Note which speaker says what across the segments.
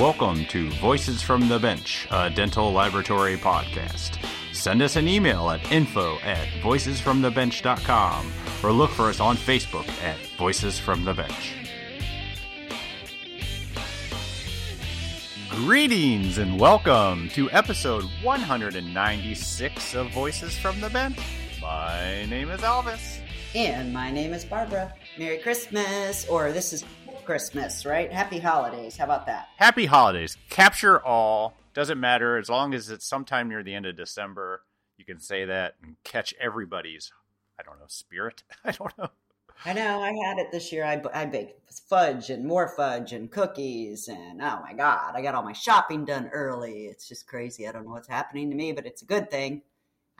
Speaker 1: Welcome to Voices from the Bench, a dental laboratory podcast. Send us an email at info at voicesfromthebench.com or look for us on Facebook at Voices from the Bench. Greetings and welcome to episode 196 of Voices from the Bench. My name is Elvis.
Speaker 2: And my name is Barbara. Merry Christmas, or this is Christmas, right? Happy holidays. How about that?
Speaker 1: Happy holidays. Capture all. Doesn't matter as long as it's sometime near the end of December. You can say that and catch everybody's, I don't know, spirit. I don't know.
Speaker 2: I know. I had it this year. I, I baked fudge and more fudge and cookies. And oh my God, I got all my shopping done early. It's just crazy. I don't know what's happening to me, but it's a good thing.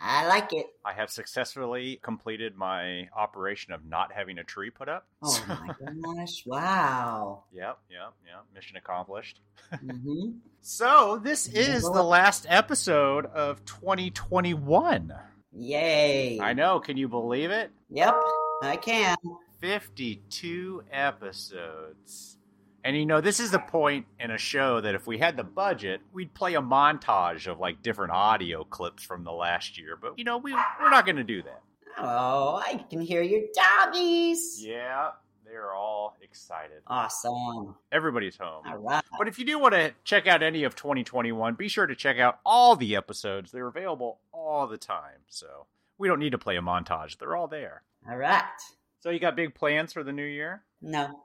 Speaker 2: I like it.
Speaker 1: I have successfully completed my operation of not having a tree put up.
Speaker 2: Oh my gosh! Wow.
Speaker 1: Yep, yep, yep. Mission accomplished.
Speaker 2: hmm
Speaker 1: So this is the last episode of 2021.
Speaker 2: Yay!
Speaker 1: I know. Can you believe it?
Speaker 2: Yep, I can.
Speaker 1: 52 episodes. And you know, this is the point in a show that if we had the budget, we'd play a montage of like different audio clips from the last year. But you know, we we're not going to do that.
Speaker 2: Oh, I can hear your doggies.
Speaker 1: Yeah, they're all excited.
Speaker 2: Awesome.
Speaker 1: Everybody's home.
Speaker 2: All right.
Speaker 1: But if you do want to check out any of 2021, be sure to check out all the episodes. They're available all the time. So we don't need to play a montage. They're all there.
Speaker 2: All right.
Speaker 1: So you got big plans for the new year?
Speaker 2: No.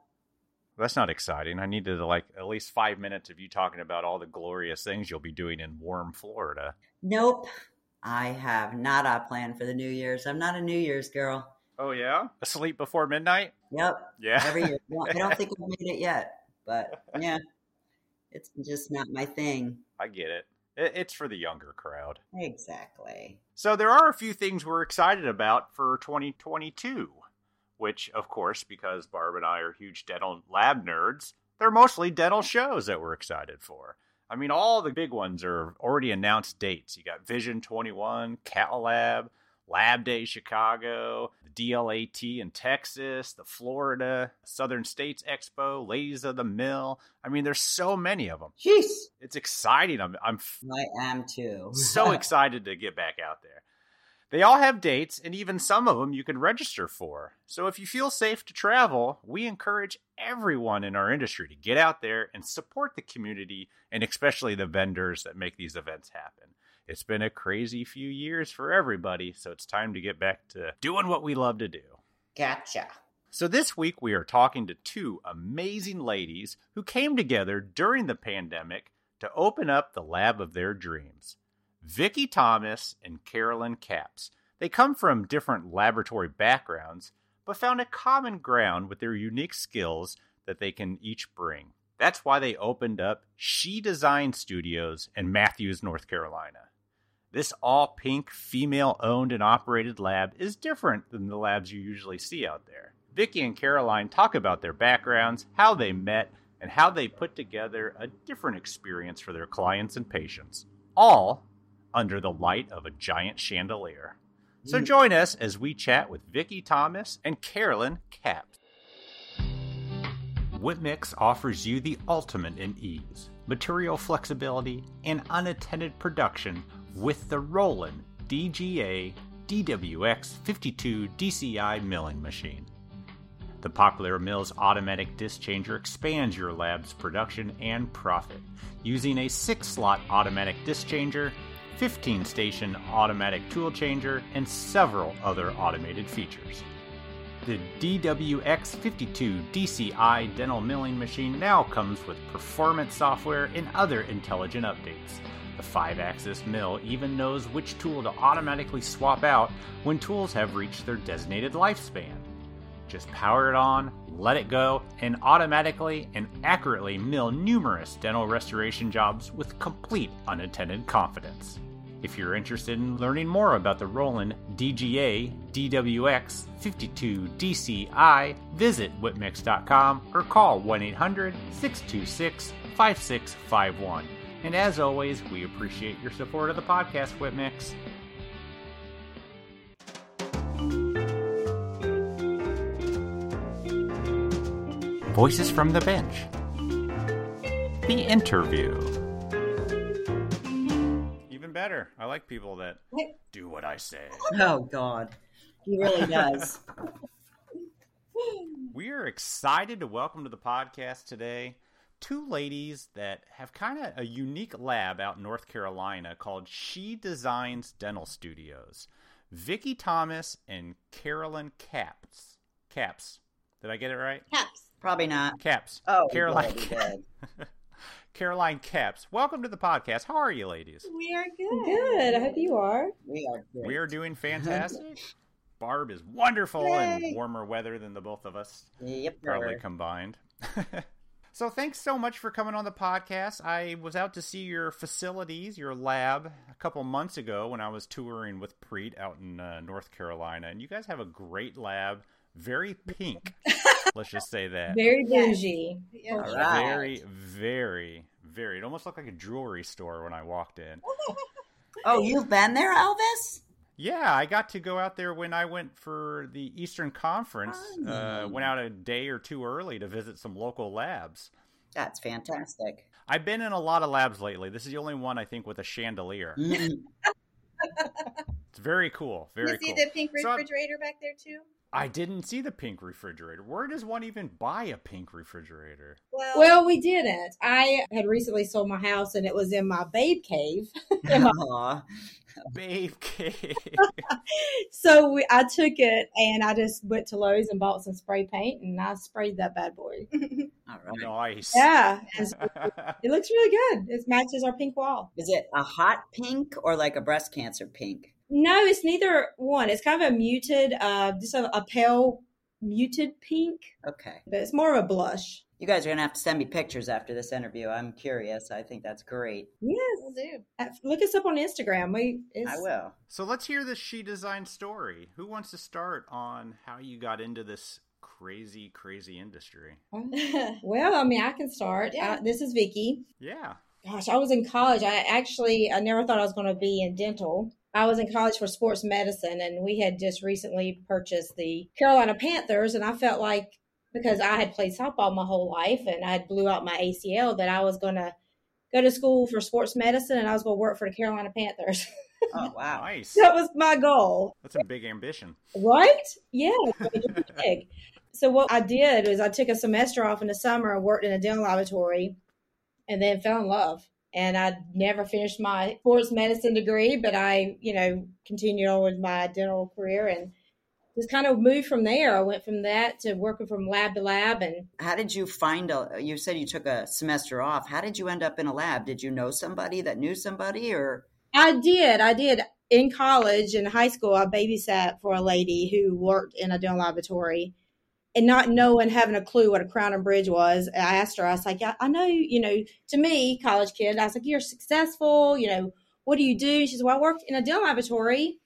Speaker 1: That's not exciting. I needed like at least five minutes of you talking about all the glorious things you'll be doing in warm Florida.
Speaker 2: Nope. I have not a plan for the New Year's. I'm not a New Year's girl.
Speaker 1: Oh yeah, asleep before midnight.
Speaker 2: Yep.
Speaker 1: Yeah,
Speaker 2: Every year. I don't think I've made it yet, but yeah, it's just not my thing.
Speaker 1: I get it. it. It's for the younger crowd.
Speaker 2: Exactly.
Speaker 1: So there are a few things we're excited about for 2022, which, of course, because Barb and I are huge dental lab nerds, they're mostly dental shows that we're excited for. I mean, all the big ones are already announced dates. You got Vision 21, Cal Lab, Lab Day Chicago, the DLAT in Texas, the Florida Southern States Expo, Ladies of the Mill. I mean, there's so many of them.
Speaker 2: Jeez.
Speaker 1: It's exciting. I'm I'm
Speaker 2: I am too.
Speaker 1: so excited to get back out there. They all have dates, and even some of them you can register for. So if you feel safe to travel, we encourage everyone in our industry to get out there and support the community and especially the vendors that make these events happen. It's been a crazy few years for everybody, so it's time to get back to doing what we love to do.
Speaker 2: Gotcha.
Speaker 1: So, this week we are talking to two amazing ladies who came together during the pandemic to open up the lab of their dreams. Vicki Thomas and Carolyn Capps. They come from different laboratory backgrounds, but found a common ground with their unique skills that they can each bring. That's why they opened up She Design Studios in Matthews, North Carolina. This all pink, female owned and operated lab is different than the labs you usually see out there. Vicki and Caroline talk about their backgrounds, how they met, and how they put together a different experience for their clients and patients, all under the light of a giant chandelier. So mm. join us as we chat with Vicki Thomas and Carolyn Capps. Whip Mix offers you the ultimate in ease, material flexibility, and unattended production with the Roland DGA DWX 52 DCI milling machine. The popular Mills automatic disc changer expands your lab's production and profit using a 6 slot automatic disc changer, 15 station automatic tool changer, and several other automated features. The DWX52 DCI dental milling machine now comes with performance software and other intelligent updates. The 5 axis mill even knows which tool to automatically swap out when tools have reached their designated lifespan. Just power it on, let it go, and automatically and accurately mill numerous dental restoration jobs with complete unattended confidence. If you're interested in learning more about the Roland DGA DWX 52 DCI, visit WhipMix.com or call 1 800 626 5651. And as always, we appreciate your support of the podcast, Whip Mix. Voices from the Bench. The interview. Like people that do what I say.
Speaker 2: Oh God, he really does.
Speaker 1: We are excited to welcome to the podcast today two ladies that have kind of a unique lab out in North Carolina called She Designs Dental Studios. Vicki Thomas and Carolyn Capps. Capps. Did I get it right?
Speaker 3: Capps.
Speaker 2: Probably not.
Speaker 1: Capps.
Speaker 2: Oh,
Speaker 1: Caroline.
Speaker 2: good, he did.
Speaker 1: Caroline Capps. Welcome to the podcast. How are you, ladies?
Speaker 3: We are good.
Speaker 4: Good. I hope you are.
Speaker 2: We are. Great.
Speaker 1: We are doing fantastic. Barb is wonderful
Speaker 3: Yay.
Speaker 1: in warmer weather than the both of us
Speaker 2: Yep.
Speaker 1: probably
Speaker 2: sir.
Speaker 1: combined. so thanks so much for coming on the podcast. I was out to see your facilities, your lab, a couple months ago when I was touring with Preet out in uh, North Carolina, and you guys have a great lab, very pink. let's just say that.
Speaker 4: Very
Speaker 3: Yes.
Speaker 4: bougie.
Speaker 3: Yeah.
Speaker 2: All right.
Speaker 1: Very, very, very. It almost looked like a jewelry store when I walked in.
Speaker 2: Oh, you've been there, Elvis?
Speaker 1: Yeah, I got to go out there when I went for the Eastern Conference. Uh, went out a day or two early to visit some local labs.
Speaker 2: That's fantastic.
Speaker 1: I've been in a lot of labs lately. This is the only one I think with a chandelier.
Speaker 2: Mm,
Speaker 1: It's very cool. Very
Speaker 3: you see
Speaker 1: cool.
Speaker 3: the pink
Speaker 1: So
Speaker 3: refrigerator back there too?
Speaker 1: I didn't see the pink refrigerator. Where does one even buy a pink refrigerator?
Speaker 3: Well,
Speaker 4: Well, we didn't. I had recently sold my house and it was in my babe cave.
Speaker 2: Aw.
Speaker 1: Babe cave.
Speaker 4: So we, I took it and I just went to Lowe's and bought some spray paint and I sprayed that bad boy.
Speaker 2: All right.
Speaker 1: nice.
Speaker 4: Yeah. It looks really good. It matches our pink wall.
Speaker 2: Is it a hot pink or like a breast cancer pink?
Speaker 4: No, it's neither one. It's kind of a muted, uh, just a, a pale muted pink,
Speaker 2: Okay.
Speaker 4: but it's more of a blush.
Speaker 2: You guys are gonna have to send me pictures after this interview. I'm curious. I think that's great.
Speaker 4: Yes.
Speaker 3: we'll do.
Speaker 4: Look us up on Instagram. We it's,
Speaker 2: I will.
Speaker 1: so let's hear the she design story. Who wants to start on how you got into this crazy, crazy industry?
Speaker 4: Well, I mean, I can start.
Speaker 3: Yeah.
Speaker 4: Uh, this is Vicky.
Speaker 1: Yeah.
Speaker 4: Gosh, I was in college. I actually, I never thought I was going to be in dental. I was in college for sports medicine, and we had just recently purchased the Carolina Panthers, and I felt like because I had played softball my whole life and I had blew out my ACL that I was going to go to school for sports medicine and I was going to work for the Carolina Panthers.
Speaker 2: Oh wow.
Speaker 1: Nice.
Speaker 4: that was my goal.
Speaker 1: That's a big ambition.
Speaker 4: Right? Yeah. really big. So what I did is I took a semester off in the summer and worked in a dental laboratory and then fell in love. And I never finished my sports medicine degree, but I, you know, continued on with my dental career and just kind of moved from there. I went from that to working from lab to lab and
Speaker 2: How did you find a? You said you took a semester off. How did you end up in a lab? Did you know somebody that knew somebody, or
Speaker 4: I did. I did in college and high school. I babysat for a lady who worked in a dental laboratory, and not knowing, having a clue what a crown and bridge was. I asked her. I was like, I, I know, you know, to me, college kid. I was like, you're successful. You know, what do you do? She said, Well, I work in a dental laboratory.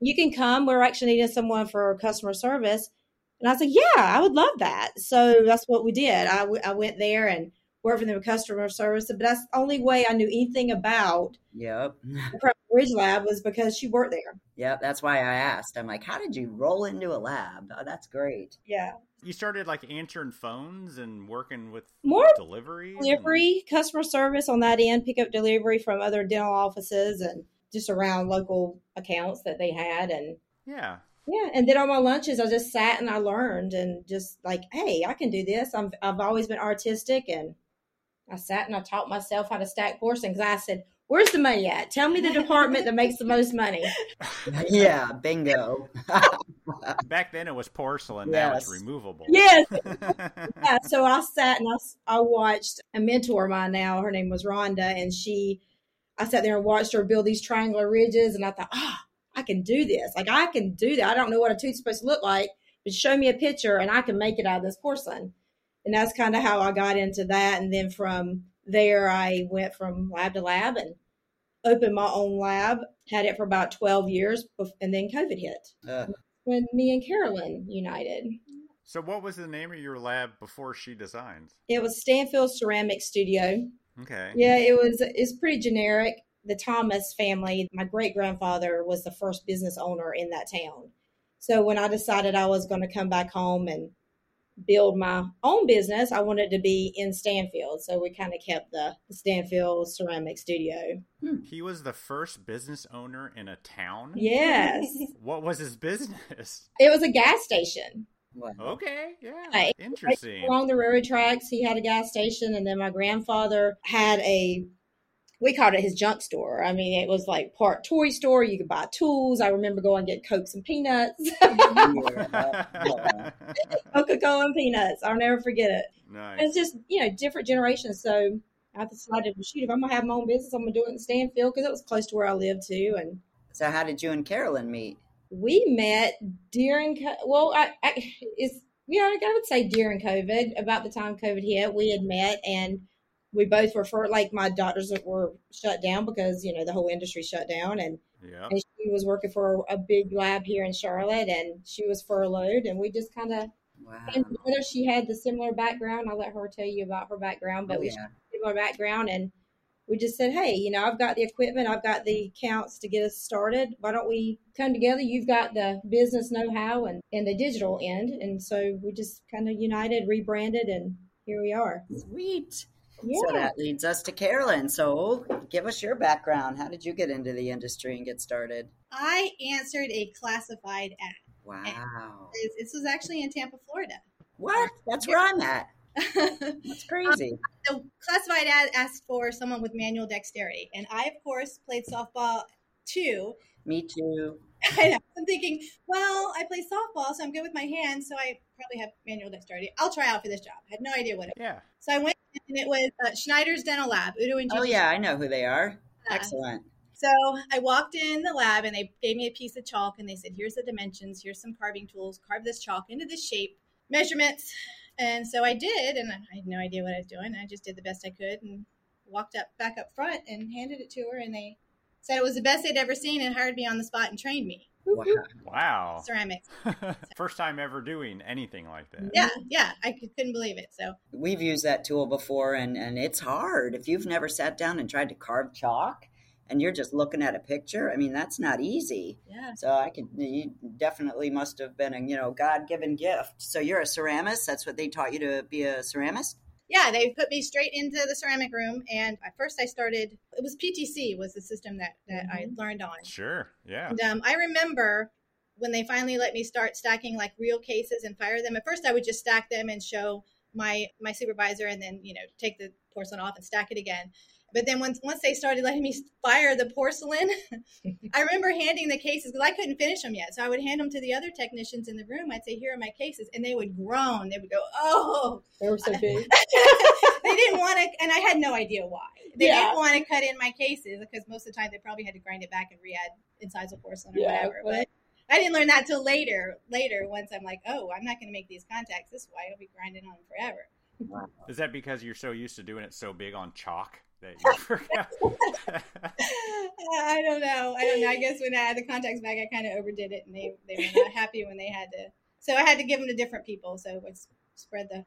Speaker 4: You can come. We're actually needing someone for customer service. And I was like, Yeah, I would love that. So that's what we did. I, w- I went there and worked for them customer service. But that's the only way I knew anything about
Speaker 2: yep,
Speaker 4: the Crown Bridge Lab was because she worked there.
Speaker 2: yep. That's why I asked. I'm like, how did you roll into a lab? Oh, that's great.
Speaker 4: Yeah.
Speaker 1: You started like answering phones and working with
Speaker 4: More
Speaker 1: delivery, and-
Speaker 4: delivery, customer service on that end, pick up delivery from other dental offices and just around local accounts that they had. And
Speaker 1: Yeah.
Speaker 4: yeah, and then on my lunches, I just sat and I learned and just like, hey, I can do this. I'm, I've always been artistic and I sat and I taught myself how to stack porcelain because I said, where's the money at? Tell me the department that makes the most money.
Speaker 2: yeah, bingo.
Speaker 1: Back then it was porcelain. Now it's removable.
Speaker 4: Yes, yeah, so I sat and I, I watched a mentor of mine now. Her name was Rhonda, and she, I sat there and watched her build these triangular ridges, and I thought, ah, I can do this. Like I can do that. I don't know what a tooth's supposed to look like, but show me a picture, and I can make it out of this porcelain. And that's kind of how I got into that. And then from there, I went from lab to lab and opened my own lab. Had it for about twelve years, and then COVID hit
Speaker 2: Uh,
Speaker 4: when me and Carolyn united.
Speaker 1: So what was the name of your lab before she designs?
Speaker 4: It was Stanfield Ceramic Studio.
Speaker 1: Okay.
Speaker 4: Yeah, it was. It's pretty generic. The Thomas family, my great grandfather was the first business owner in that town. So when I decided I was going to come back home and build my own business, I wanted to be in Stanfield. So we kind of kept the, the Stanfield ceramic studio. Hmm.
Speaker 1: He was the first business owner in a town.
Speaker 4: Yes.
Speaker 1: What was his business?
Speaker 4: it was a gas station.
Speaker 1: Okay, yeah,
Speaker 4: Right.
Speaker 1: interesting.
Speaker 4: Along the railroad tracks, he had a gas station. And then my grandfather had a, we called it his junk store. I mean, it was like part toy store. You could buy tools. I remember going and get Cokes and peanuts, Coca Cola and peanuts. I'll never forget it.
Speaker 1: nice.
Speaker 4: It's just, you know, different generations. So I decided, well, shoot, if I'm going to have my own business, I'm going to do it in Stanfield because it was close to where I lived too. And
Speaker 2: So how did you and Carolyn meet?
Speaker 4: we met during, well, I, I, it's, yeah, I would say during COVID, about the time COVID hit, we had met and we both were for like my doctors were shut down because, you know, the whole industry shut down and,
Speaker 1: Yeah.
Speaker 4: and she was working for a big lab here in Charlotte and she was furloughed and we just kind of
Speaker 2: Wow.
Speaker 4: came together. She had the similar background. I'll let her tell you about her background, but
Speaker 2: Oh,
Speaker 4: we
Speaker 2: yeah.
Speaker 4: similar background and we just said hey you know i've got the equipment i've got the accounts to get us started why don't we come together you've got the business know-how and, and the digital end and so we just kind of united rebranded and here we are
Speaker 2: Sweet.
Speaker 4: Yeah
Speaker 2: So that leads us to Carolyn. So give us your background. How did you get into the industry and get started?
Speaker 3: I answered a classified ad.
Speaker 2: Wow.
Speaker 3: This this was actually in Tampa, Florida.
Speaker 2: What? That's where I'm at. That's crazy.
Speaker 3: Um, so classified ad asked for someone with manual dexterity, and I, of course, played softball too.
Speaker 2: Me too.
Speaker 3: I know. I'm thinking, well, I play softball, so I'm good with my hands, so I probably have manual dexterity. I'll try out for this job. I had no idea what it was.
Speaker 1: Yeah.
Speaker 3: So I went, and it was uh, Schneider's Dental Lab, Udo and
Speaker 2: Oh yeah, I know who they are.
Speaker 3: Uh,
Speaker 2: Excellent.
Speaker 3: So I walked in the lab and they gave me a piece of chalk and they said, here's the dimensions, here's some carving tools, carve this chalk into this shape, measurements. And so I did, and I had no idea what I was doing. I just did the best I could and walked up back up front and handed it to her. And they said it was the best they'd ever seen and hired me on the spot and trained me Mm-hmm.
Speaker 2: Wow.
Speaker 1: Wow.
Speaker 3: ceramics.
Speaker 1: First time ever doing anything like that.
Speaker 3: Yeah, yeah, I couldn't believe it. So
Speaker 2: We've used that tool before, and and it's hard. If you've never sat down and tried to carve chalk, and you're just looking at a picture, I mean that's not easy.
Speaker 3: yeah,
Speaker 2: So I could, you definitely must have been a you know God given gift. So you're a ceramist. That's what they taught you to be a ceramist.
Speaker 3: Yeah, they put me straight into the ceramic room. And at first I started, it was PTC was the system that, that I learned on.
Speaker 1: Sure. Yeah.
Speaker 3: And um, I remember when they finally let me start stacking like real cases and fire them. At first, I would just stack them and show my my supervisor, and then you know take the porcelain off and stack it again. But then once once they started letting me fire the porcelain, I remember handing the cases because I couldn't finish them yet. So I would hand them to the other technicians in the room. I'd say, "Here are my cases," and they would groan. They would go, "Oh."
Speaker 4: they were so big
Speaker 3: they didn't want to, and I had no idea why. They
Speaker 4: Yeah.
Speaker 3: didn't want to cut in my cases because most of the time they probably had to grind it back and re-add incisal porcelain or
Speaker 4: Yeah,
Speaker 3: whatever.
Speaker 4: well-
Speaker 3: But I didn't learn that till later. Later, once I'm like, oh, I'm not going to make these contacts this way. I'll be grinding on them forever.
Speaker 1: Is that because you're so used to doing it so big on chalk that you forgot?
Speaker 3: I don't know. I don't know. I guess when I had the contacts back, I kind of overdid it, and they they were not happy when they had to. So I had to give them to different people. So it's spread the.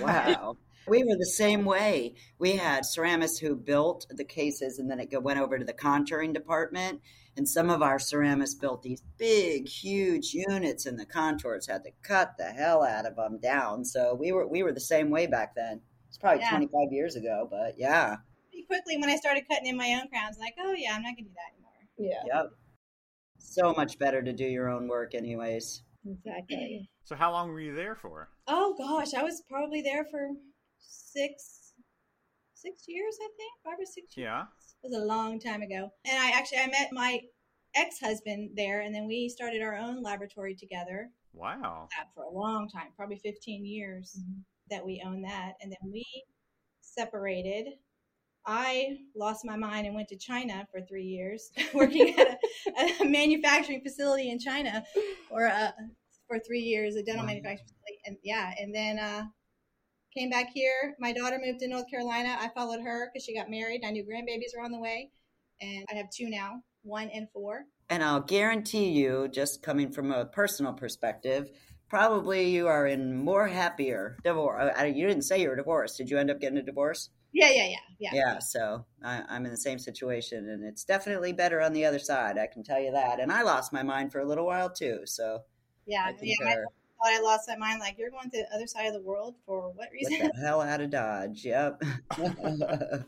Speaker 2: Wow. We were the same way. We had ceramists who built the cases, and then it went over to the contouring department. And some of our ceramists built these big, huge units, and the contours had to cut the hell out of them down. So we were we were the same way back then. It's probably
Speaker 3: Yeah.
Speaker 2: 25 years ago, but yeah.
Speaker 3: Pretty quickly, when I started cutting in my own crowns, like, oh yeah, I'm not going to do that anymore.
Speaker 4: yeah
Speaker 2: Yep. So much better to do your own work, anyways.
Speaker 4: exactly
Speaker 1: so how long were you there for?
Speaker 3: Oh gosh, I was probably there for six six years, I think, five or six years.
Speaker 1: Yeah.
Speaker 3: It was a long time ago. And I actually I met my ex husband there, and then we started our own laboratory together
Speaker 1: Wow.
Speaker 3: for a long time, probably fifteen years mm-hmm. that we owned that, and then we separated. I lost my mind and went to China for three years, working at a, a manufacturing facility in China for uh, for three years, a dental
Speaker 2: Wow.
Speaker 3: manufacturing facility, and yeah, and then uh, came back here. My daughter moved to North Carolina. I followed her because she got married. I knew grandbabies were on the way, and I have two now, one and four.
Speaker 2: And I'll guarantee you, just coming from a personal perspective, probably you are in more happier divorce. You didn't say you were divorced. Did you end up getting a divorce?
Speaker 3: Yeah, yeah, yeah, yeah.
Speaker 2: Yeah. So I, I'm in the same situation, and it's definitely better on the other side. I can tell you that. And I lost my mind for a little while too. So
Speaker 3: Yeah,
Speaker 2: I
Speaker 3: yeah. My
Speaker 2: concur.
Speaker 3: Uh, thought I lost my mind. Like, you're going to the other side of the world for what reason?
Speaker 2: What the hell out of Dodge? Yep.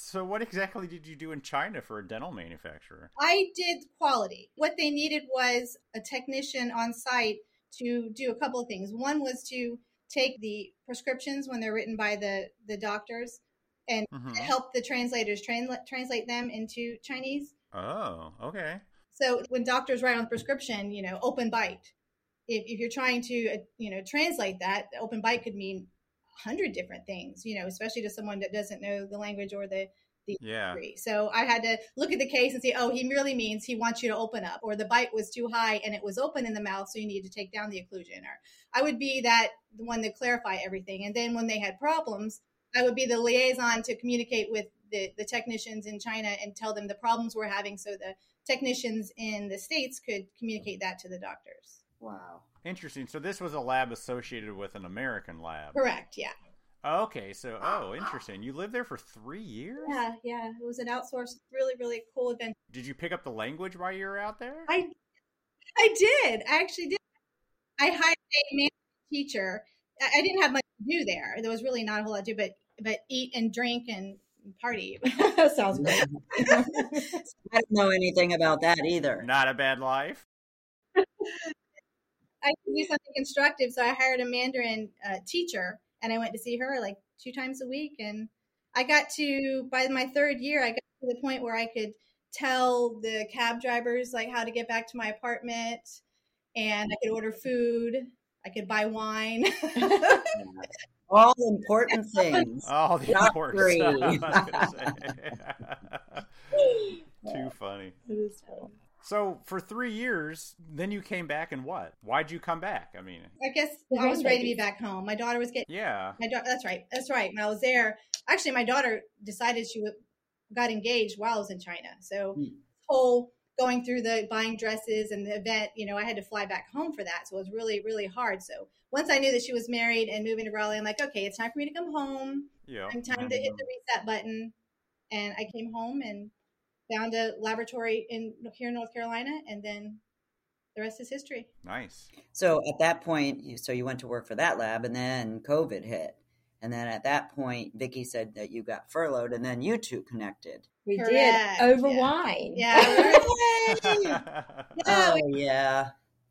Speaker 1: So, what exactly did you do in China for a dental manufacturer?
Speaker 3: I did quality. What they needed was a technician on site to do a couple of things. One was to take the prescriptions when they're written by the, the doctors and
Speaker 1: Mhm.
Speaker 3: help the translators transla- translate them into Chinese.
Speaker 1: Oh, okay.
Speaker 3: So when doctors write on the prescription, you know, open bite. If, if you're trying to, uh, you know, translate that, open bite could mean a hundred different things, you know, especially to someone that doesn't know the language or the
Speaker 1: Yeah.
Speaker 3: degree. So I had to look at the case and say, oh, he merely means he wants you to open up, or the bite was too high and it was open in the mouth, so you need to take down the occlusion. Or I would be that the one to clarify everything. And then when they had problems, I would be the liaison to communicate with the, the technicians in China and tell them the problems we're having so the technicians in the States could communicate that to the doctors.
Speaker 2: wow.
Speaker 1: Interesting. So, this was a lab associated with an American lab.
Speaker 3: Correct. Yeah.
Speaker 1: Okay. So, oh, interesting. You lived there for three years?
Speaker 3: Yeah. Yeah. It was an outsourced, really, really cool event.
Speaker 1: Did you pick up the language while you were out there?
Speaker 3: I I did. I actually did. I hired a management teacher. I I didn't have much to do there. There was really not a whole lot to do, but but eat and drink and party.
Speaker 4: Sounds great.
Speaker 2: I don't know anything about that either.
Speaker 1: Not a bad life.
Speaker 3: I could do something constructive, so I hired a Mandarin uh, teacher, and I went to see her like two times a week. And I got to by my third year, I got to the point where I could tell the cab drivers like how to get back to my apartment, and I could order food. I could buy wine.
Speaker 2: All important things.
Speaker 1: All the
Speaker 2: Not
Speaker 1: important
Speaker 2: free.
Speaker 1: stuff. I was gonna say. Too funny. So, for three years, then you came back and what? Why'd you come back? I mean,
Speaker 3: I guess I was ready to be back home. My daughter was getting
Speaker 1: yeah.
Speaker 3: my daughter. That's right. That's right. When I was there, actually, my daughter decided she w- got engaged while I was in China. So
Speaker 2: Hmm.
Speaker 3: whole going through the buying dresses and the event, you know, I had to fly back home for that. So it was really, really hard. So once I knew that she was married and moving to Raleigh, I'm like, okay, it's time for me to come home.
Speaker 1: Yeah.
Speaker 3: I'm time time to hit the reset button. And I came home and found a laboratory in here in North Carolina, and then the rest is history.
Speaker 1: Nice.
Speaker 2: So at that point, you, so you went to work for that lab, and then COVID hit, and then at that point, Vicky said that you got furloughed, and then you two connected.
Speaker 4: We
Speaker 3: Correct,
Speaker 4: did over
Speaker 3: yeah.
Speaker 4: wine.
Speaker 3: Yeah.
Speaker 2: Yeah, oh yeah,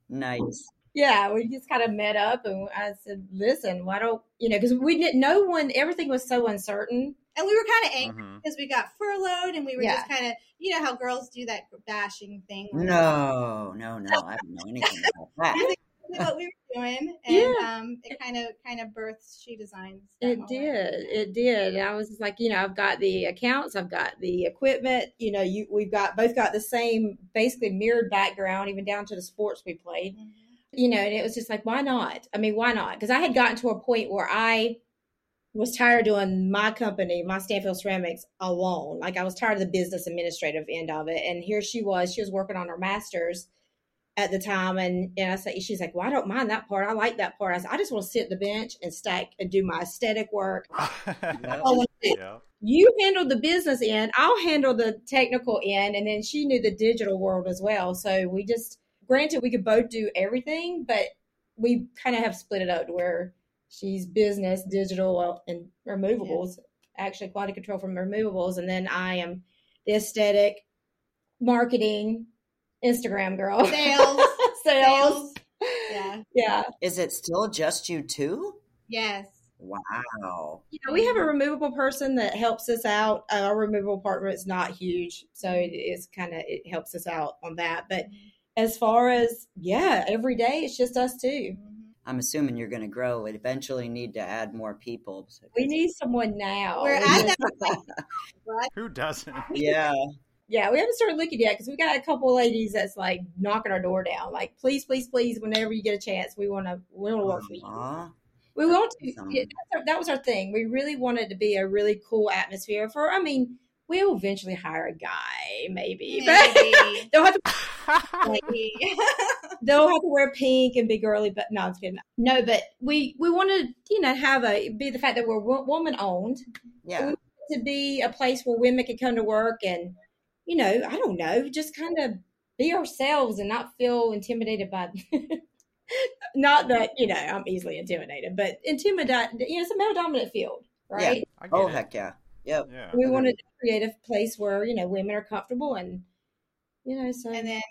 Speaker 2: nice.
Speaker 4: Yeah, we just kind of met up and I said, listen, why don't, you know, because we didn't, no one, everything was so uncertain.
Speaker 3: and we were kind of angry
Speaker 1: Mhm.
Speaker 3: because we got furloughed and we were
Speaker 4: Yeah.
Speaker 3: just kind of you know how girls do that bashing thing
Speaker 2: No, no, no. I don't know anything about that.
Speaker 3: What we were doing and
Speaker 4: Yeah.
Speaker 3: um it kind of kind of births she designs
Speaker 4: It did. It did. And I was just like, you know, I've got the accounts, I've got the equipment, you know, you we've got both got the same basically mirrored background, even down to the sports we played.
Speaker 3: Mhm.
Speaker 4: You know, and it was just like, why not? I mean, why not? Because I had gotten to a point where I was tired of doing my company, my Stanfield Ceramics alone. Like I was tired of the business administrative end of it. And here she was, she was working on her master's at the time and, and I said she's like, Well, I don't mind that part. I like that part. I said, I just want to sit at the bench and stack and do my aesthetic work.
Speaker 2: Well,
Speaker 1: yeah.
Speaker 4: You handle the business end, I'll handle the technical end, and then she knew the digital world as well. So we just granted we could both do everything, but we kind of have split it up to where she's business, digital, and removables, actually quality control from removables, and then I am the aesthetic, marketing, Instagram girl,
Speaker 3: Sales.
Speaker 4: sales.
Speaker 3: yeah
Speaker 4: Yeah,
Speaker 2: is it still just you two?
Speaker 3: yes
Speaker 2: Wow.
Speaker 4: you know, we have a removable person that helps us out. Uh, our removable partner is not huge, so it is kind of it helps us out on that. But as far as yeah, every day it's just us two.
Speaker 3: Mhm.
Speaker 2: I'm assuming you're going to grow. and eventually need to add more people.
Speaker 4: We need someone now.
Speaker 3: We're
Speaker 4: We
Speaker 3: at that
Speaker 1: Who doesn't?
Speaker 2: yeah.
Speaker 4: Yeah, we haven't started looking yet because we got a couple of ladies that's like knocking our door down. Like, please, please, please, whenever you get a chance, we want to we want to work for you.
Speaker 2: Aw.
Speaker 4: We want to.
Speaker 2: Awesome.
Speaker 4: yeah, our, that was our thing. We really wanted to be a really cool atmosphere for. I mean, we'll eventually hire a guy, maybe.
Speaker 3: Maybe.
Speaker 4: They'll have to they'll have to wear pink and be girly, but no, I'm kidding. No, but we we want to you know have a be the fact that we're woman owned
Speaker 2: Yeah.
Speaker 4: to be a place where women can come to work and you know I don't know just kind of be ourselves and not feel intimidated by Not that you know I'm easily intimidated, but intimidate. You know, it's a male dominant field, right?
Speaker 1: I get
Speaker 2: Oh
Speaker 1: it.
Speaker 2: heck yeah. Yep.
Speaker 1: Yeah.
Speaker 4: We mm-hmm. wanted to create a place where you know women are comfortable and you know so.
Speaker 3: And then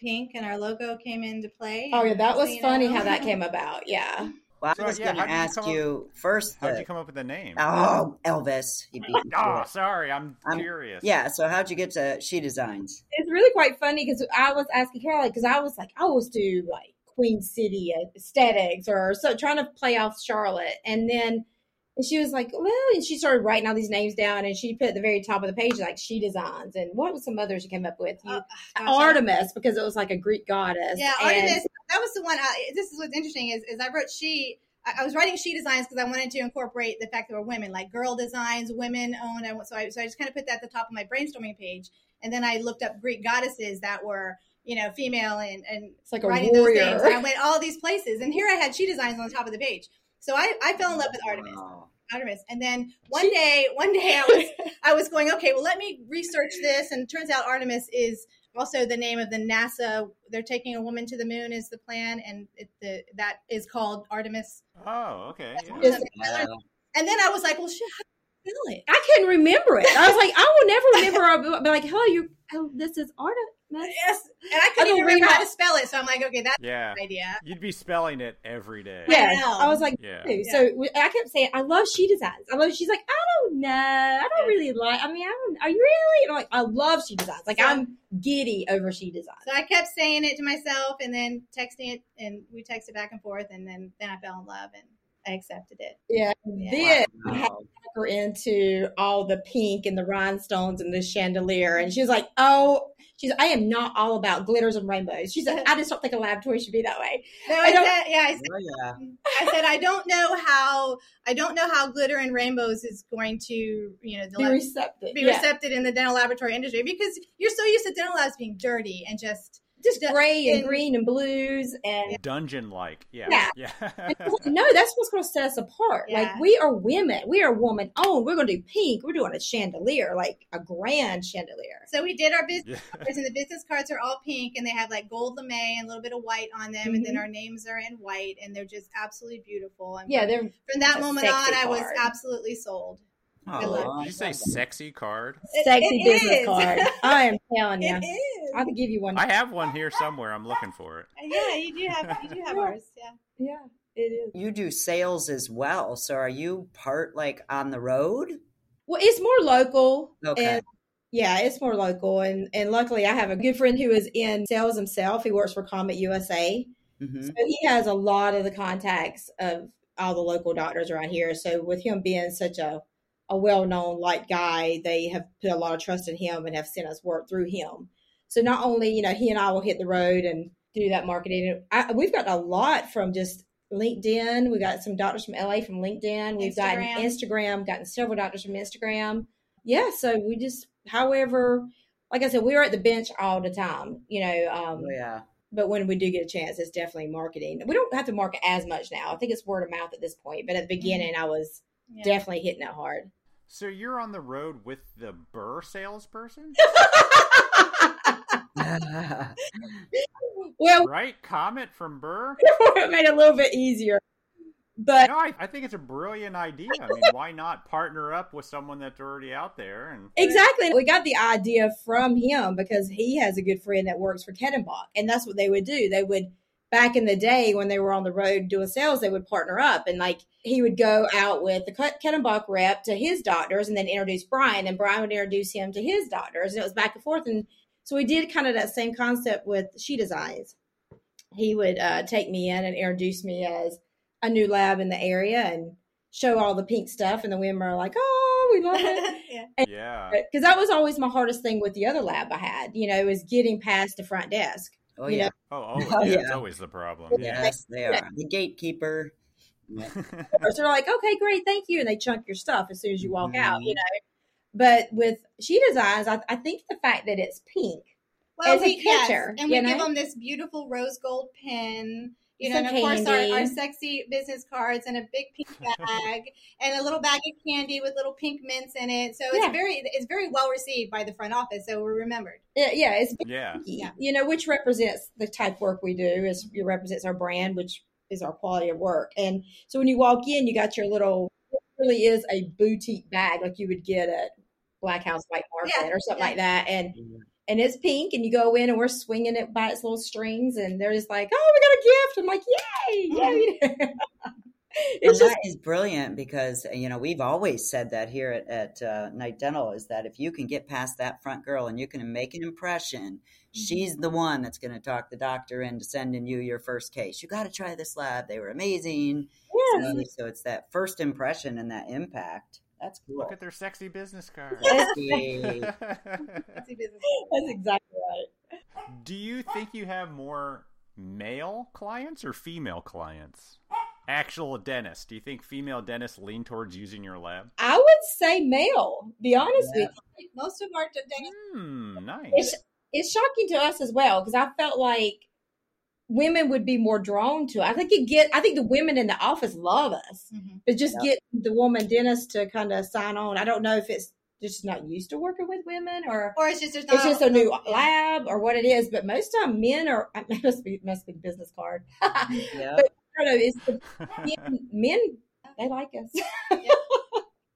Speaker 3: pink and our logo came into play.
Speaker 4: oh yeah, that was
Speaker 3: you
Speaker 4: funny
Speaker 3: know.
Speaker 4: how that came about. Yeah.
Speaker 2: Well,
Speaker 1: So,
Speaker 2: I was
Speaker 1: yeah,
Speaker 2: going to
Speaker 1: did you
Speaker 2: ask
Speaker 1: up-
Speaker 2: you first.
Speaker 1: How'd
Speaker 2: the-
Speaker 1: you come up with the name?
Speaker 2: oh, Elvis. He beat me
Speaker 1: Oh, sorry. I'm
Speaker 2: I'm-
Speaker 1: curious.
Speaker 2: Yeah. So how'd you get to She Designs?
Speaker 4: it's really quite funny because I was asking Caroline because I was like, I always do like Queen City uh, aesthetics or so trying to play off Charlotte, and then and she was like, well, and she started writing all these names down, and she put at the very top of the page like she designs, and what was some others she came up with? You,
Speaker 3: uh, I-
Speaker 4: Artemis because it was like a Greek goddess.
Speaker 3: Yeah,
Speaker 4: and-
Speaker 3: Artemis. That was the one. I, this is what's interesting is, is I wrote she. I I was writing she designs because I wanted to incorporate the fact that we're women, like girl designs, women owned. I, so I so I just kind of put that at the top of my brainstorming page, and then I looked up Greek goddesses that were you know female and and
Speaker 4: It's like a
Speaker 3: writing those names. And I went all these places, and here I had she designs on the top of the page. So I, I fell in love with Artemis.
Speaker 2: Oh.
Speaker 3: Artemis. And then one day, one day I was I was going, okay, well let me research this and it turns out Artemis is also the name of the NASA they're taking a woman to the moon is the plan and it, the that is called Artemis.
Speaker 1: Oh, okay. Yeah.
Speaker 4: Is-
Speaker 3: And then I was like, well shit, how do you spell it?
Speaker 4: I couldn't remember it. I was like, I will never remember. I'll be like, hello, you. Oh, this is Artemis.
Speaker 3: Yes. And I
Speaker 4: I
Speaker 3: couldn't
Speaker 4: don't
Speaker 3: even remember
Speaker 4: read
Speaker 3: how to spell it. So I'm like, okay, that's
Speaker 1: Yeah.
Speaker 3: an idea.
Speaker 1: You'd be spelling it every day.
Speaker 4: Yeah,
Speaker 3: know.
Speaker 4: I was like,
Speaker 1: Yeah.
Speaker 4: too. So I kept saying, I love she designs. I love. She's like, I don't know. I don't really like. I mean, I don't. Are you really? And I'm like, I love she designs. Like
Speaker 3: So-
Speaker 4: I'm giddy over she designs.
Speaker 3: So I kept saying it to myself and then texting it and we texted back and forth and then then I fell in love and I accepted it.
Speaker 4: Yeah.
Speaker 3: Yeah.
Speaker 4: Then I had
Speaker 2: wow.
Speaker 4: her into all the pink and the rhinestones and the chandelier, and she was like, "Oh." She's, I am not all about glitters and rainbows. She said, I just don't think a lab toy should be that way.
Speaker 3: No,
Speaker 4: I
Speaker 3: I
Speaker 4: don't-
Speaker 3: said, yeah, I said,
Speaker 2: Oh, yeah.
Speaker 3: I said I don't know how I don't know how glitter and rainbows is going to you know the
Speaker 4: Be
Speaker 3: lab-
Speaker 4: receptive.
Speaker 3: be
Speaker 4: Yeah.
Speaker 3: receptive in the dental laboratory industry because you're so used to dental labs being dirty and just
Speaker 4: Just
Speaker 3: Just
Speaker 4: gray and
Speaker 3: in-
Speaker 4: green and blues and
Speaker 1: Dungeon like. Yeah.
Speaker 4: Yeah.
Speaker 1: Yeah.
Speaker 4: no, that's what's going to set us apart.
Speaker 3: Yeah.
Speaker 4: Like we are women, we are woman owned. We're going to do pink. We're doing a chandelier, like a grand chandelier.
Speaker 3: so we did our business cards and the business cards are all pink and they have like gold lame and a little bit of white on them and then
Speaker 4: Mhm.
Speaker 3: our names are in white and they're just absolutely beautiful and
Speaker 4: Yeah, they're
Speaker 3: from that moment on
Speaker 4: sexy
Speaker 3: I was absolutely sold I love-
Speaker 2: Aw.
Speaker 1: Did you say sexy card?
Speaker 3: It-
Speaker 4: sexy
Speaker 3: it
Speaker 4: business
Speaker 3: is.
Speaker 4: card. I am telling you,
Speaker 3: it is
Speaker 4: I'll give you one.
Speaker 1: I have one here somewhere. I'm looking for it.
Speaker 3: yeah you do have you do have ours yeah
Speaker 4: yeah, it is.
Speaker 2: You do sales as well. So are you part like on the road?
Speaker 4: Well, it's more local.
Speaker 2: Okay.
Speaker 4: And yeah, it's more local. And and luckily, I have a good friend who is in sales himself. He works for Komet USA.
Speaker 2: hmm
Speaker 4: So he has a lot of the contacts of all the local doctors around here. So with him being such a a well known light guy, they have put a lot of trust in him and have sent us work through him. So not only you know he and I will hit the road and do that marketing. I, we've got a lot from just LinkedIn. We got some doctors from LA from LinkedIn. We've gotten
Speaker 3: Instagram.
Speaker 4: Instagram, gotten several doctors from Instagram. Yeah, so we just, however, like I said, we are at the bench all the time. You know, um,
Speaker 2: Oh, yeah.
Speaker 4: but when we do get a chance, it's definitely marketing. We don't have to market as much now. I think it's word of mouth at this point. But at the beginning, I was
Speaker 3: yeah
Speaker 4: definitely hitting it hard.
Speaker 1: So you're on the road with the Burr salesperson,
Speaker 4: well,
Speaker 1: right? comment from Burr.
Speaker 4: it made it a little bit easier. But
Speaker 1: No, I, I think it's a brilliant idea. I mean, why not partner up with someone that's already out there? And
Speaker 4: Exactly. We got the idea from him because he has a good friend that works for Kettenbach. And that's what they would do. They would, back in the day when they were on the road doing sales, they would partner up. And like he would go out with the Ket- Kettenbach rep to his doctors and then introduce Brian. And Brian would introduce him to his doctors. And it was back and forth. And so we did kind of that same concept with She Eyes. He would uh, take me in and introduce me as a new lab in the area and show all the pink stuff. And the women are like, oh, we love it
Speaker 3: yeah
Speaker 1: yeah,
Speaker 4: because that was always my hardest thing with the other lab I had. You know, is getting past the front desk.
Speaker 2: Oh,
Speaker 4: You
Speaker 2: yeah.
Speaker 4: know,
Speaker 1: oh, oh,
Speaker 2: Oh,
Speaker 1: yeah, it's always the problem. Yeah.
Speaker 2: Yes, they are. The gatekeeper.
Speaker 4: So they're like, okay, great, thank you, and they chunk your stuff as soon as you walk out.
Speaker 2: Mhm.
Speaker 4: You know, but with she designs, I, I think the fact that it's pink.
Speaker 3: Well,
Speaker 4: As a
Speaker 3: we, yes, and we
Speaker 4: you
Speaker 3: give them this beautiful rose gold pin. You know,
Speaker 4: Some
Speaker 3: and of course our, our sexy business cards and a big pink bag and a little bag of candy with little pink mints in it. So it's
Speaker 4: Yeah.
Speaker 3: very it's very well received by the front office. So we're remembered.
Speaker 4: Yeah, yeah, it's
Speaker 1: Yeah.
Speaker 3: Yeah.
Speaker 4: you know, which represents the type of work we do. Is it represents our brand, which is our quality of work. And so when you walk in, you got your little. It really is a boutique bag, like you would get at Black House White Market
Speaker 3: Yeah,
Speaker 4: or something
Speaker 3: yeah.
Speaker 4: like that, and
Speaker 2: Mhm.
Speaker 4: and it's pink, and you go in, and we're swinging it by its little strings, and they're just like, "Oh, we got a gift!" I'm like, "Yay, yay!"
Speaker 2: And
Speaker 4: it's just
Speaker 2: that is brilliant because you know we've always said that here at, at uh, Knight Dental is that if you can get past that front girl and you can make an impression, she's the one that's going to talk the doctor into sending you your first case. You got to try this lab; they were amazing.
Speaker 4: yeah.
Speaker 2: So, so it's that first impression and that impact. That's cool.
Speaker 1: Look at their sexy business card.
Speaker 2: Sexy.
Speaker 3: Sexy business.
Speaker 4: That's exactly right.
Speaker 1: Do you think you have more male clients or female clients? Actual dentists. Do you think female dentists lean towards using your lab?
Speaker 4: I would say male. Be honest
Speaker 2: Yeah.
Speaker 4: with you.
Speaker 3: Most of our dentists
Speaker 1: Hmm, nice.
Speaker 4: it's it's shocking to us as well because I felt like women would be more drawn to. I think you get. I think the women in the office love us, mm-hmm. but just
Speaker 2: Yeah.
Speaker 4: get the woman dentist to kind of sign on. I don't know if it's just not used to working with women or
Speaker 3: or it's just there's not
Speaker 4: it's just a new
Speaker 3: yeah.
Speaker 4: lab or what it is. But most time men are it must be must be business card. but
Speaker 2: I
Speaker 4: don't know. It's the men, men they like us.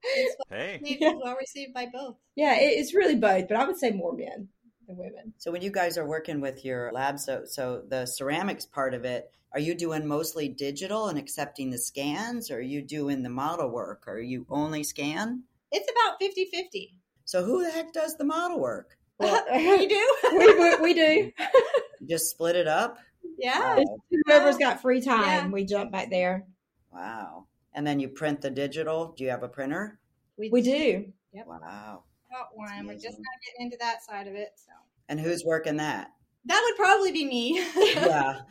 Speaker 3: It's
Speaker 1: hey,
Speaker 3: well received by both.
Speaker 4: yeah, it, it's really both, but I would say more men than women.
Speaker 2: So when you guys are working with your lab, so so the ceramics part of it, are you doing mostly digital and accepting the scans, or are you doing the model work? Or are you only scan?
Speaker 3: It's about 50-50.
Speaker 2: So who the heck does the model work?
Speaker 4: Well,
Speaker 3: you do?
Speaker 4: we, we, we do.
Speaker 2: Just split it up?
Speaker 3: yeah.
Speaker 2: Wow.
Speaker 4: Whoever's got free time,
Speaker 3: Yeah.
Speaker 4: we jump back there.
Speaker 2: wow. And then you print the digital. Do you have a printer?
Speaker 4: We we do. Yep.
Speaker 2: Wow.
Speaker 3: Got one. We're just not getting into that side of it. So
Speaker 2: And who's working that?
Speaker 3: that would probably be me.
Speaker 2: Yeah.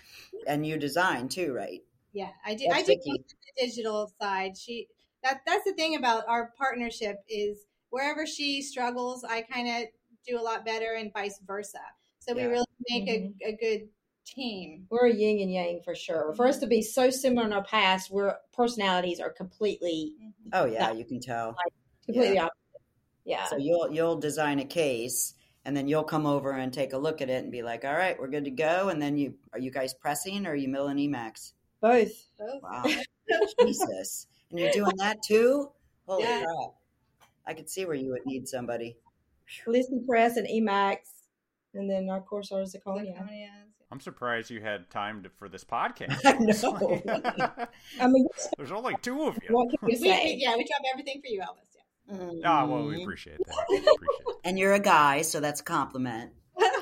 Speaker 2: and you design too, right?
Speaker 3: Yeah, I do.
Speaker 2: That's
Speaker 3: I do
Speaker 2: Vicky.
Speaker 3: most of the digital side. She that that's the thing about our partnership is wherever she struggles, I kind of do a lot better, and vice versa. So
Speaker 2: Yeah.
Speaker 3: we really make
Speaker 4: Mhm.
Speaker 3: a, a good team.
Speaker 4: We're a yin and yang for sure. For us to be so similar in our past, where personalities are completely,
Speaker 2: Oh yeah, you can tell.
Speaker 4: completely opposite. Yeah.
Speaker 2: So you'll you'll design a case and then you'll come over and take a look at it and be like, all right, we're good to go. And then you are you guys pressing or are you milling e.max?
Speaker 4: Both.
Speaker 3: Both.
Speaker 2: Wow. Jesus. And you're doing that too? Holy
Speaker 3: Yeah.
Speaker 2: crap. I could see where you would need somebody.
Speaker 4: Listen Press and e.max. And then, our course, our Zirconia.
Speaker 3: Zirconias.
Speaker 1: I'm surprised you had time to, for this podcast.
Speaker 2: I know.
Speaker 4: I mean,
Speaker 1: There's only two of you.
Speaker 4: what can
Speaker 3: We,
Speaker 4: you
Speaker 3: we- yeah, we drop everything for you, Elvis.
Speaker 1: Ah, well, we appreciate that. We appreciate it.
Speaker 2: And you're a guy, so that's a compliment.